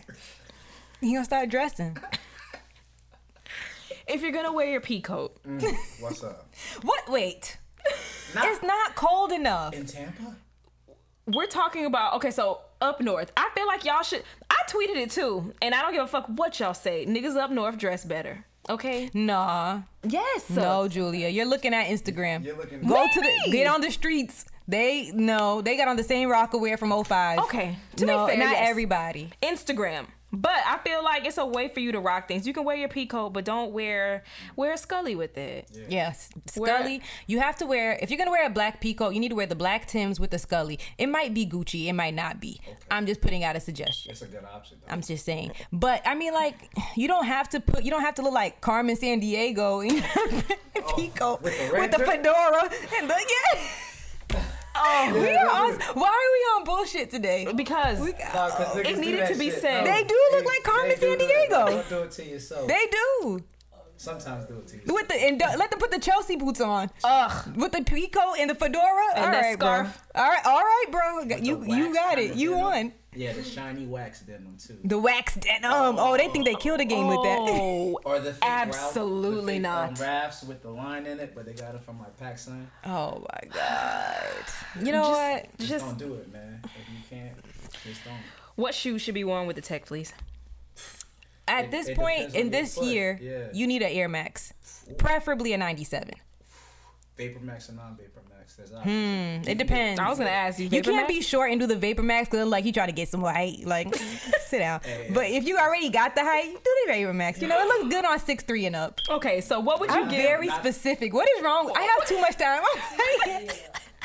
He gonna start dressing. if you're gonna wear your pea coat, mm, What's up? What? Wait. Not It's not cold enough. in Tampa. we're talking about okay, so up north. I feel like y'all should. I tweeted it too, and I don't give a fuck what y'all say. Niggas up north dress better. Okay. Nah. Yes. No, Julia. You're looking at Instagram. You're looking- Go to the get on the streets. They no, they got on the same Rocawear from 05. Okay, to be no, fair, not yes. everybody. Instagram. But I feel like it's a way for you to rock things. You can wear your pea coat, but don't wear wear a scully with it. Yes, Wear- Scully. You have to wear if you're gonna wear a black peacoat. You need to wear the black Tims with the Scully. It might be Gucci. It might not be. I'm just putting out a suggestion. It's a good option. Though. I'm just saying. But I mean, like, you don't have to put. You don't have to look like Carmen Sandiego in your oh, peacoat Oh, with the with the fedora and the yeah. Oh, we are on. Why are we on bullshit today? Because Nah, 'cause uh, niggas It do needed that to be shit. said. No, They do look like Carmen they do San do that. Diego. Don't do it to yourself. They do. Sometimes do it to yourself. With the and don't- let them put the Chelsea boots on. ugh. With the peacoat and the fedora. And all that right, scarf. bro. All right, all right, bro. With You you got it. You won. Yeah, the shiny wax denim too. The wax denim. Oh, they think they killed a game with that. Oh, Or the fake Ralph- Absolutely the fake, not. Um, rafts with the line in it, but they got it from like PacSun. Oh my god. You know Just- what? Just, Just- don't do it, man. If you can't, just don't. what shoes should be worn with the tech fleece? At It- this it point in this foot. year, Yeah. you need an Air Max, preferably a 97. Vapor Max or non Vapor Max. There's Hmm, it depends. I was gonna ask you. You can't Max? be short and do the Vapor Max because like you try to get some height. Like, sit down. Hey. But if you already got the height, do the Vapor Max. You know, it looks good on six three and up. Okay, so what would you I'm give? very Not- specific. What is wrong? I have too much time.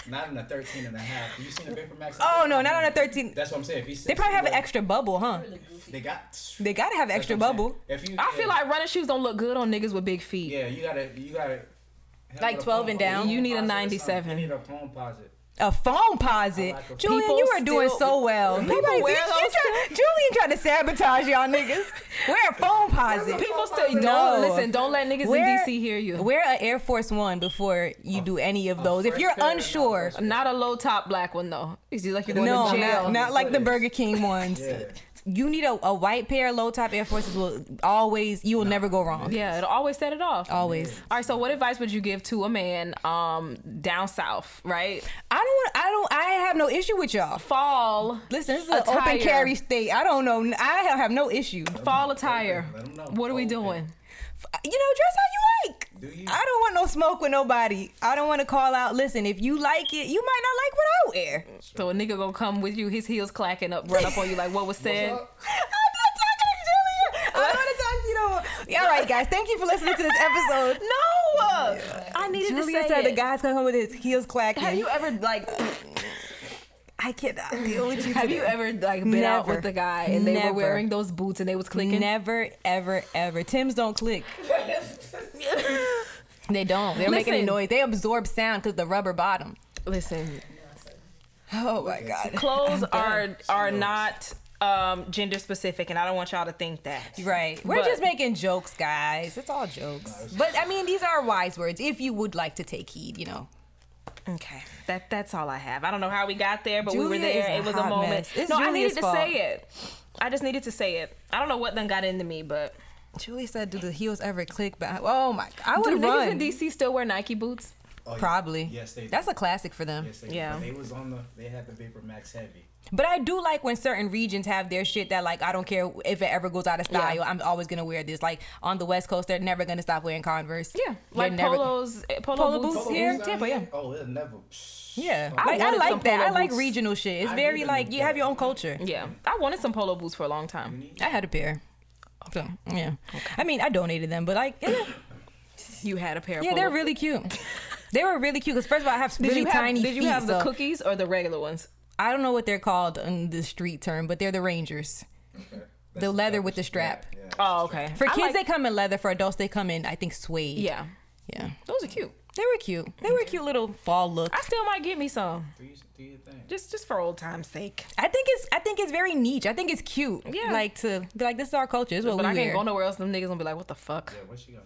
Not in a 13 and a half. Have You seen the Vapor Max? oh no, not on a 13. That's what I'm saying. If you They probably have an extra bubble, huh? They got. They gotta have extra what I'm saying. bubble. If you, I feel like running shoes don't look good on niggas with big feet. Yeah, you gotta. You gotta. Like 12 and down? You need a Foamposite or something. 97. You need a Foamposite. A Foamposite. Like Julian, People you are doing still- so well. People wear you- you those try- Julian trying to sabotage y'all niggas. Wear a Foamposite. People still No. don't listen. Don't let niggas Wear- in DC hear you. Wear an Air Force One before you do any of those. If you're unsure, Not a low top black one though. It's just like you're going no, to jail. not, not like the Burger King ones. Yeah. You need a, a white pair of low top Air Forces. Will always you will never go wrong. yeah, it'll always set it off. Always. All right, so what advice would you give to a man um down south, right? I don't want. I don't. I have no issue with y'all. Fall, Listen, this is an Attire. open carry state. I don't know. I have, have no issue. fall attire. Let 'em know. What are we Okay. doing? You know, dress how you like. Do you? I don't want no smoke with nobody. I don't want to call out. Listen, if you like it, you might not like what I wear. So a nigga gonna come with you, his heels clacking up, run up on you like what was said. I'm not talking to Julia. I don't want to talk to you no more. All right, guys. Thank you for listening to this episode. No, I needed Julia to say said it. the guy's coming home with his heels clacking. Have you ever like? I cannot deal with you. Have you ever like been out with a guy and they Never. were wearing those boots and they was clicking? Never, ever, ever. Tim's don't click. they don't. They're making a noise. They absorb sound because the rubber bottom. Listen, Oh my god. clothes are are not um, gender specific, and I don't want y'all to think that. Right. We're But- just making jokes, guys. It's all jokes. But I mean, these are wise words. If you would like to take heed, you know. Okay, that that's all I have. I don't know how we got there, but we were there. It was a moment. mess. It's no, I Julia's needed to fault. say it. I just needed to say it. I don't know what then got into me, but Julie said, "Do the heels ever click?" But oh my, I do would niggas run. in DC still wear Nike boots? Oh, yeah. Probably. Yes, they. Do. That's a classic for them. Yes, they. Yeah. Yeah. They was on the. They had the Vapor Max Heavy. But I do like when certain regions have their shit that like I don't care if it ever goes out of style. Yeah. I'm always gonna wear this. Like on the West Coast, they're never gonna stop wearing Converse. Yeah, They're like never- polos, eh, polo, Polo boots. boots Polo here, boots Tampa, yeah. Oh, it'll never. Yeah, I like, I, like that. polo I like boots. regional shit. It's I very like like you have your own culture. Yeah, I wanted some polo boots for a long time. I had a pair. So yeah, I mean I donated them, but like yeah, You had a pair. yeah polo they're really cute. They were really cute because first of all I have Did really you have, tiny Did you feet. have the so cookies or the regular ones? I don't know what they're called in the street term, but they're the Rangers. The leather with the strap. Yeah. Oh, okay. For kids, like- they come in leather. For adults, they come in I think suede. yeah, yeah. those are cute. They were cute. They were a cute little fall look. I still might get me some, Do, you, do your thing. just just for old time's sake. I think it's I think it's very niche. I think it's cute. Yeah. Like to be like this is our culture. This is what But we I can't wear. go nowhere else. Them niggas gonna be like, "What the fuck?" Yeah, what she got?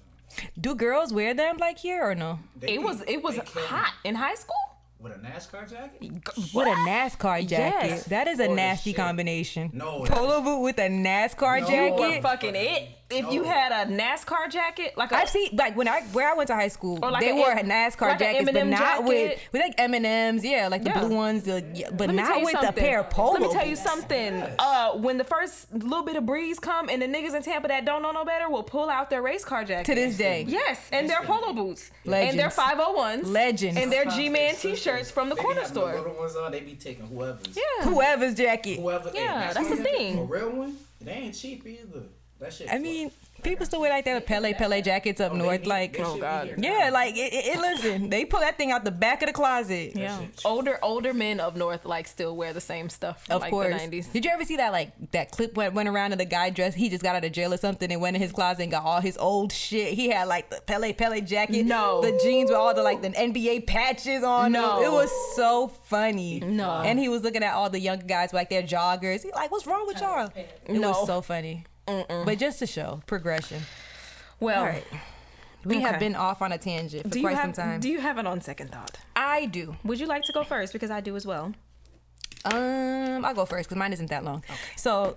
Do girls wear them like here or no? They It was it was they kill me. hot in high school. With a NASCAR jacket. With a NASCAR jacket. Yes. That is a For nasty shit. combination. No, Polo boot with a NASCAR No. You were jacket. fucking it. If you had a NASCAR jacket, like a, I've seen like when I where I went to high school, like they a wore M- NASCAR like jackets, but not with jacket. with like M and M's, yeah, like the Yeah. blue ones, the, yeah, but Let not with a something. pair of polo. Let me tell you boots. something. Uh, when the first little bit of breeze come and the niggas in Tampa that don't know no better will pull out their race car jackets. To this day, Yes, and their polo boots. Legends. And their 501s. Legends. And their G-Man t-shirts from the they corner having the store. Little ones on, they be taking whoever's. Yeah. whoever's jacket. Whoever. Yeah, that's the thing. A real one. They ain't cheap either. That shit. I mean, people still wear like that Pelle Pelle jackets up north, like Oh, God. yeah, like it, it, it- Listen, they pull that thing out the back of the closet. Yeah. Older older men of North like still wear the same stuff from Of like course. the 90s. Did you ever see that like that clip went, went around and the guy dressed he just got out of jail or something and went in his closet and got all his old shit. He had like the Pelle Pelle jacket, No. the jeans with all the like the NBA patches on. No. them. It was so funny. No. And he was looking at all the young guys with like their joggers. He like, what's wrong with y'all? It No. was so funny. But just to show progression. Well, All right. We have been off on a tangent for do quite have some time. do you have it on second thought? I do. Would you like to go first because I do as well? Um, I'll go first because mine isn't that long. So,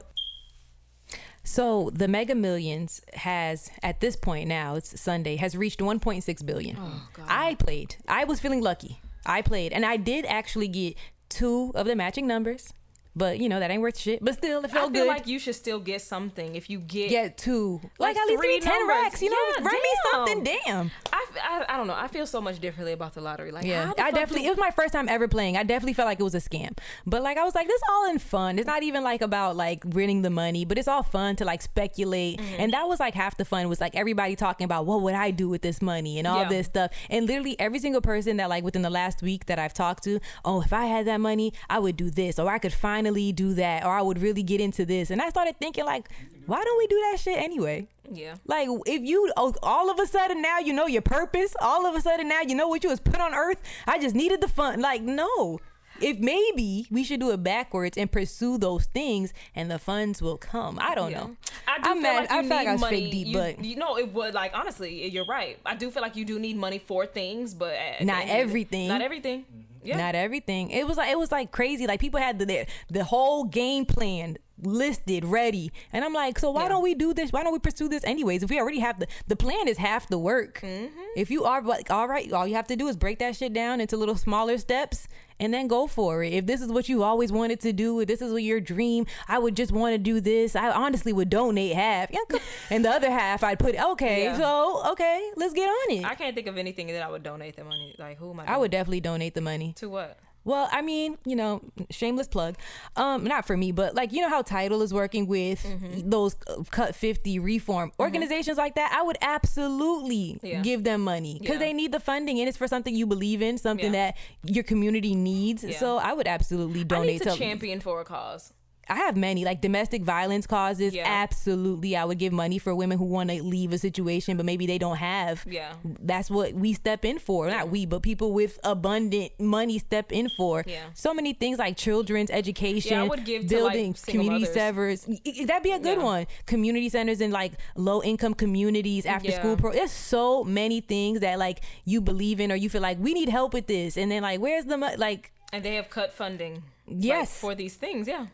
so the Mega Millions has at this point now it's Sunday has reached 1.6 billion. Oh, I played. I was feeling lucky. I played, and I did actually get two of the matching numbers. But you know that ain't worth shit. But still, it felt I feel good. like you should still get something if you get. get two, Like like, at least three three, 10 numbers. racks. You know, Yeah, run me something. Damn. I, I, I don't know. I feel so much differently about the lottery. Like, Yeah, I definitely. do- It was my first time ever playing. I definitely felt like it was a scam. But like, I was like, this all in fun. It's not even like about like winning the money, but it's all fun to like speculate. Mm-hmm. And that was like half the fun was like everybody talking about what would I do with this money and all Yeah. this stuff. And literally every single person that like within the last week that I've talked to, oh, if I had that money, I would do this, or I could finally do that, or I would really get into this. And I started thinking like, why don't we do that shit anyway? Yeah. Like if you oh, all of a sudden now you know your purpose, all of a sudden now you know what you was put on earth. I just needed the fun. Like no. If maybe we should do it backwards and pursue those things and the funds will come. I don't know. I do I'm feel mad- like you I need feel like I money. deep, you, but- you know it would like honestly, you're right. I do feel like you do need money for things, but Not end of the- everything. Not everything. Yeah. Not everything. It was like it was like crazy. Like people had the the, the whole game plan listed, ready, and I'm like, so why Yeah. don't we do this? Why don't we pursue this anyways? If we already have the the plan is half the work. Mm-hmm. If you are like, all right, all you have to do is break that shit down into little smaller steps. And then go for it. If this is what you always wanted to do, if this is what your dream, I would just want to do this. I honestly would donate half, and the other half I'd put. Okay, Yeah. so okay, let's get on it. I can't think of anything that I would donate the money. Like who am I? I would definitely donate the money. to what? Well, I mean, you know, shameless plug. Um, not for me, but like you know how Tidal is working with Mm-hmm. those uh, Cut Fifty reform organizations like that. I would absolutely Yeah. give them money because Yeah. they need the funding, and it's for something you believe in, something Yeah. that your community needs. So I would absolutely I donate need to to. champion for a cause. I have many like domestic violence causes. Yeah. Absolutely, I would give money for women who want to leave a situation, but maybe they don't have. Yeah. that's what we step in for. Not we, but people with abundant money step in for. Yeah. so many things like children's education, Yeah, I would give to, like, building community centers. That'd be a good Yeah. one. Community centers in like low income communities, after Yeah. school pro. There's so many things that like you believe in, or you feel like we need help with this, and then like where's the mo-? like. And they have cut funding. like, Yes. for these things. Yeah.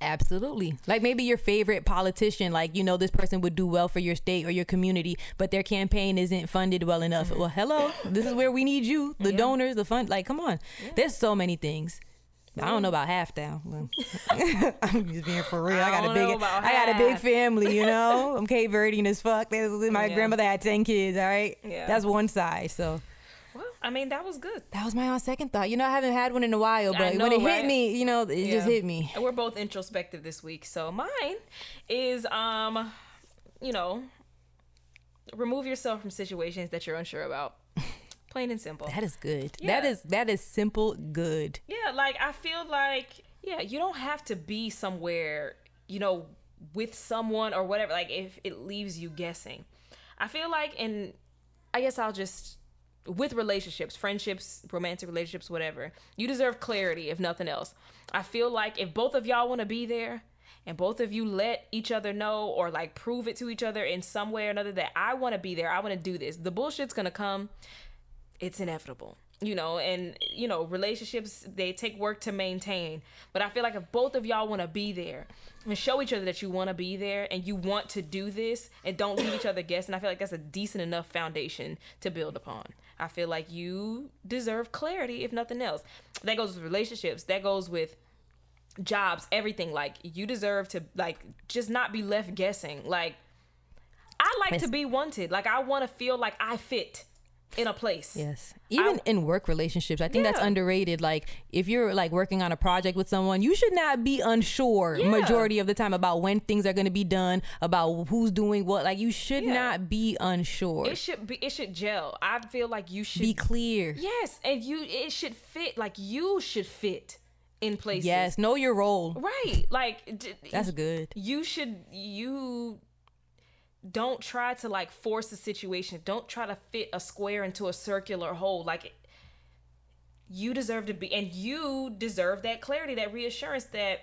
Absolutely. Like maybe your favorite politician, like, you know, this person would do well for your state or your community, but their campaign isn't funded well enough. Well, hello, this is where we need you, the donors, the fund. Like, come on. There's so many things. I don't know about half down. I'm just being for real. I, I got a big, I got a big family. You know, I'm Cape Verdean as fuck. My Yeah. grandmother had ten kids. All right, Yeah. that's one side. So I mean, that was good. that was my on second thought. You know, I haven't had one in a while, but when know, it hit me, you know, it just hit me. We're both introspective this week. So mine is um, you know, remove yourself from situations that you're unsure about. Plain and simple. That is good. Yeah. That is that is simple good. Yeah, like I feel like yeah, you don't have to be somewhere, you know, with someone or whatever. Like if it leaves you guessing, I feel like, and I guess I'll just with relationships, friendships, romantic relationships, whatever. You deserve clarity, if nothing else. I feel like if both of y'all want to be there. And both of you let each other know or like prove it to each other in some way or another that I want to be there. I want to do this. The bullshit's going to come it's inevitable you know and you know relationships they take work to maintain but i feel like if both of y'all want to be there and show each other that you want to be there and you want to do this and don't leave each other guessing i feel like that's a decent enough foundation to build upon i feel like you deserve clarity if nothing else. That goes with relationships. That goes with jobs everything. Like you deserve to like just not be left guessing. Like i like to be wanted. Like i want to feel like i fit in a place Yes. Even in work relationships, I think that's underrated. Like if you're like working on a project with someone, you should not be unsure Yeah. majority of the time about when things are going to be done, about who's doing what. Like you should Yeah. not be unsure. It should be. It should gel. I feel like you should be clear. Yes, and you. It should fit. Like you should fit in places. Yes, know your role. Right. Like That's good. You should. You don't try to like force a situation. Don't try to fit a square into a circular hole. Like you deserve to be, and you deserve that clarity, that reassurance that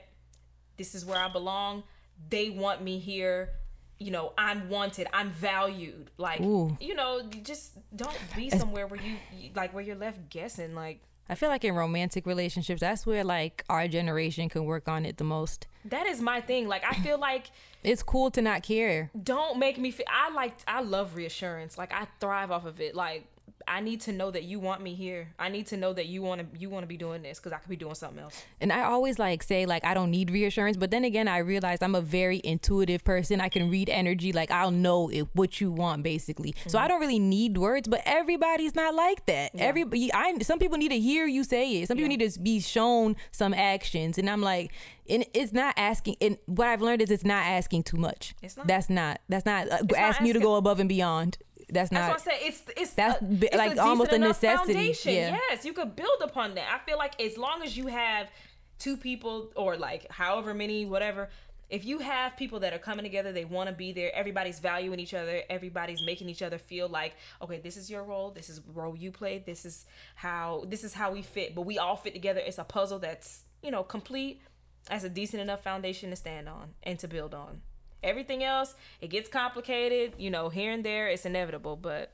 this is where I belong. They want me here. You know, I'm wanted. I'm valued. Like, Ooh. you know, just don't be somewhere where you you- like where you're left guessing. Like I feel like in romantic relationships, that's where like our generation can work on it the most. that is my thing. Like I feel like It's cool to not care. don't make me feel. I like. I love reassurance. Like I thrive off of it. Like I need to know that you want me here. I need to know that you want to. You want to be doing this because I could be doing something else. And I always like say like I don't need reassurance, but then again I realize I'm a very intuitive person. I can read energy, like I'll know if, what you want basically. So I don't really need words, but everybody's not like that. Everybody, I some people need to hear you say it. Some people need to be shown some actions, and I'm like, and it's not asking. And what I've learned is it's not asking too much. It's not. That's not. That's not uh, not asking you to go above and beyond. That's not. That's why I say it's it's That's a, it's like a almost a necessity. Foundation. Yeah. Yes, you could build upon that. I feel like as long as you have two people or like however many whatever. If you have people that are coming together, they want to be there. Everybody's valuing each other. Everybody's making each other feel like, okay, this is your role. This is the role you play. This is how this is how we fit. But we all fit together. It's a puzzle that's you know complete. as a decent enough foundation to stand on and to build on. Everything else, it gets complicated. You know, here and there, it's inevitable. But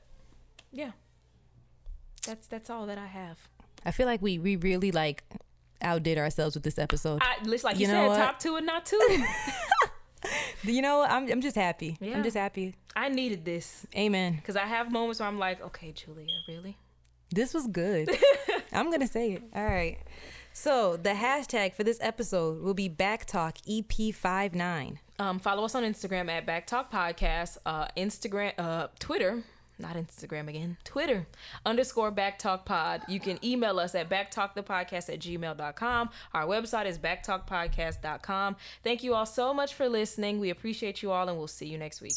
yeah, that's that's all that I have. I feel like we we really like outdid ourselves with this episode. I just like you, You said, what? top two and not two. you know. I'm I'm just happy. Yeah. I'm just happy. I needed this Amen. because I have moments where I'm like, okay, Julia, really? This was good. I'm gonna say it. All right. So the hashtag for this episode will be Backtalk EP59. Um, follow us on Instagram at Backtalk Podcast. Uh, Instagram, uh, Twitter. not Instagram again, Twitter underscore backtalkpod. You can email us at backtalkthepodcast at gmail.com. Our website is backtalkpodcast.com. Thank you all so much for listening. We appreciate you all and we'll see you next week.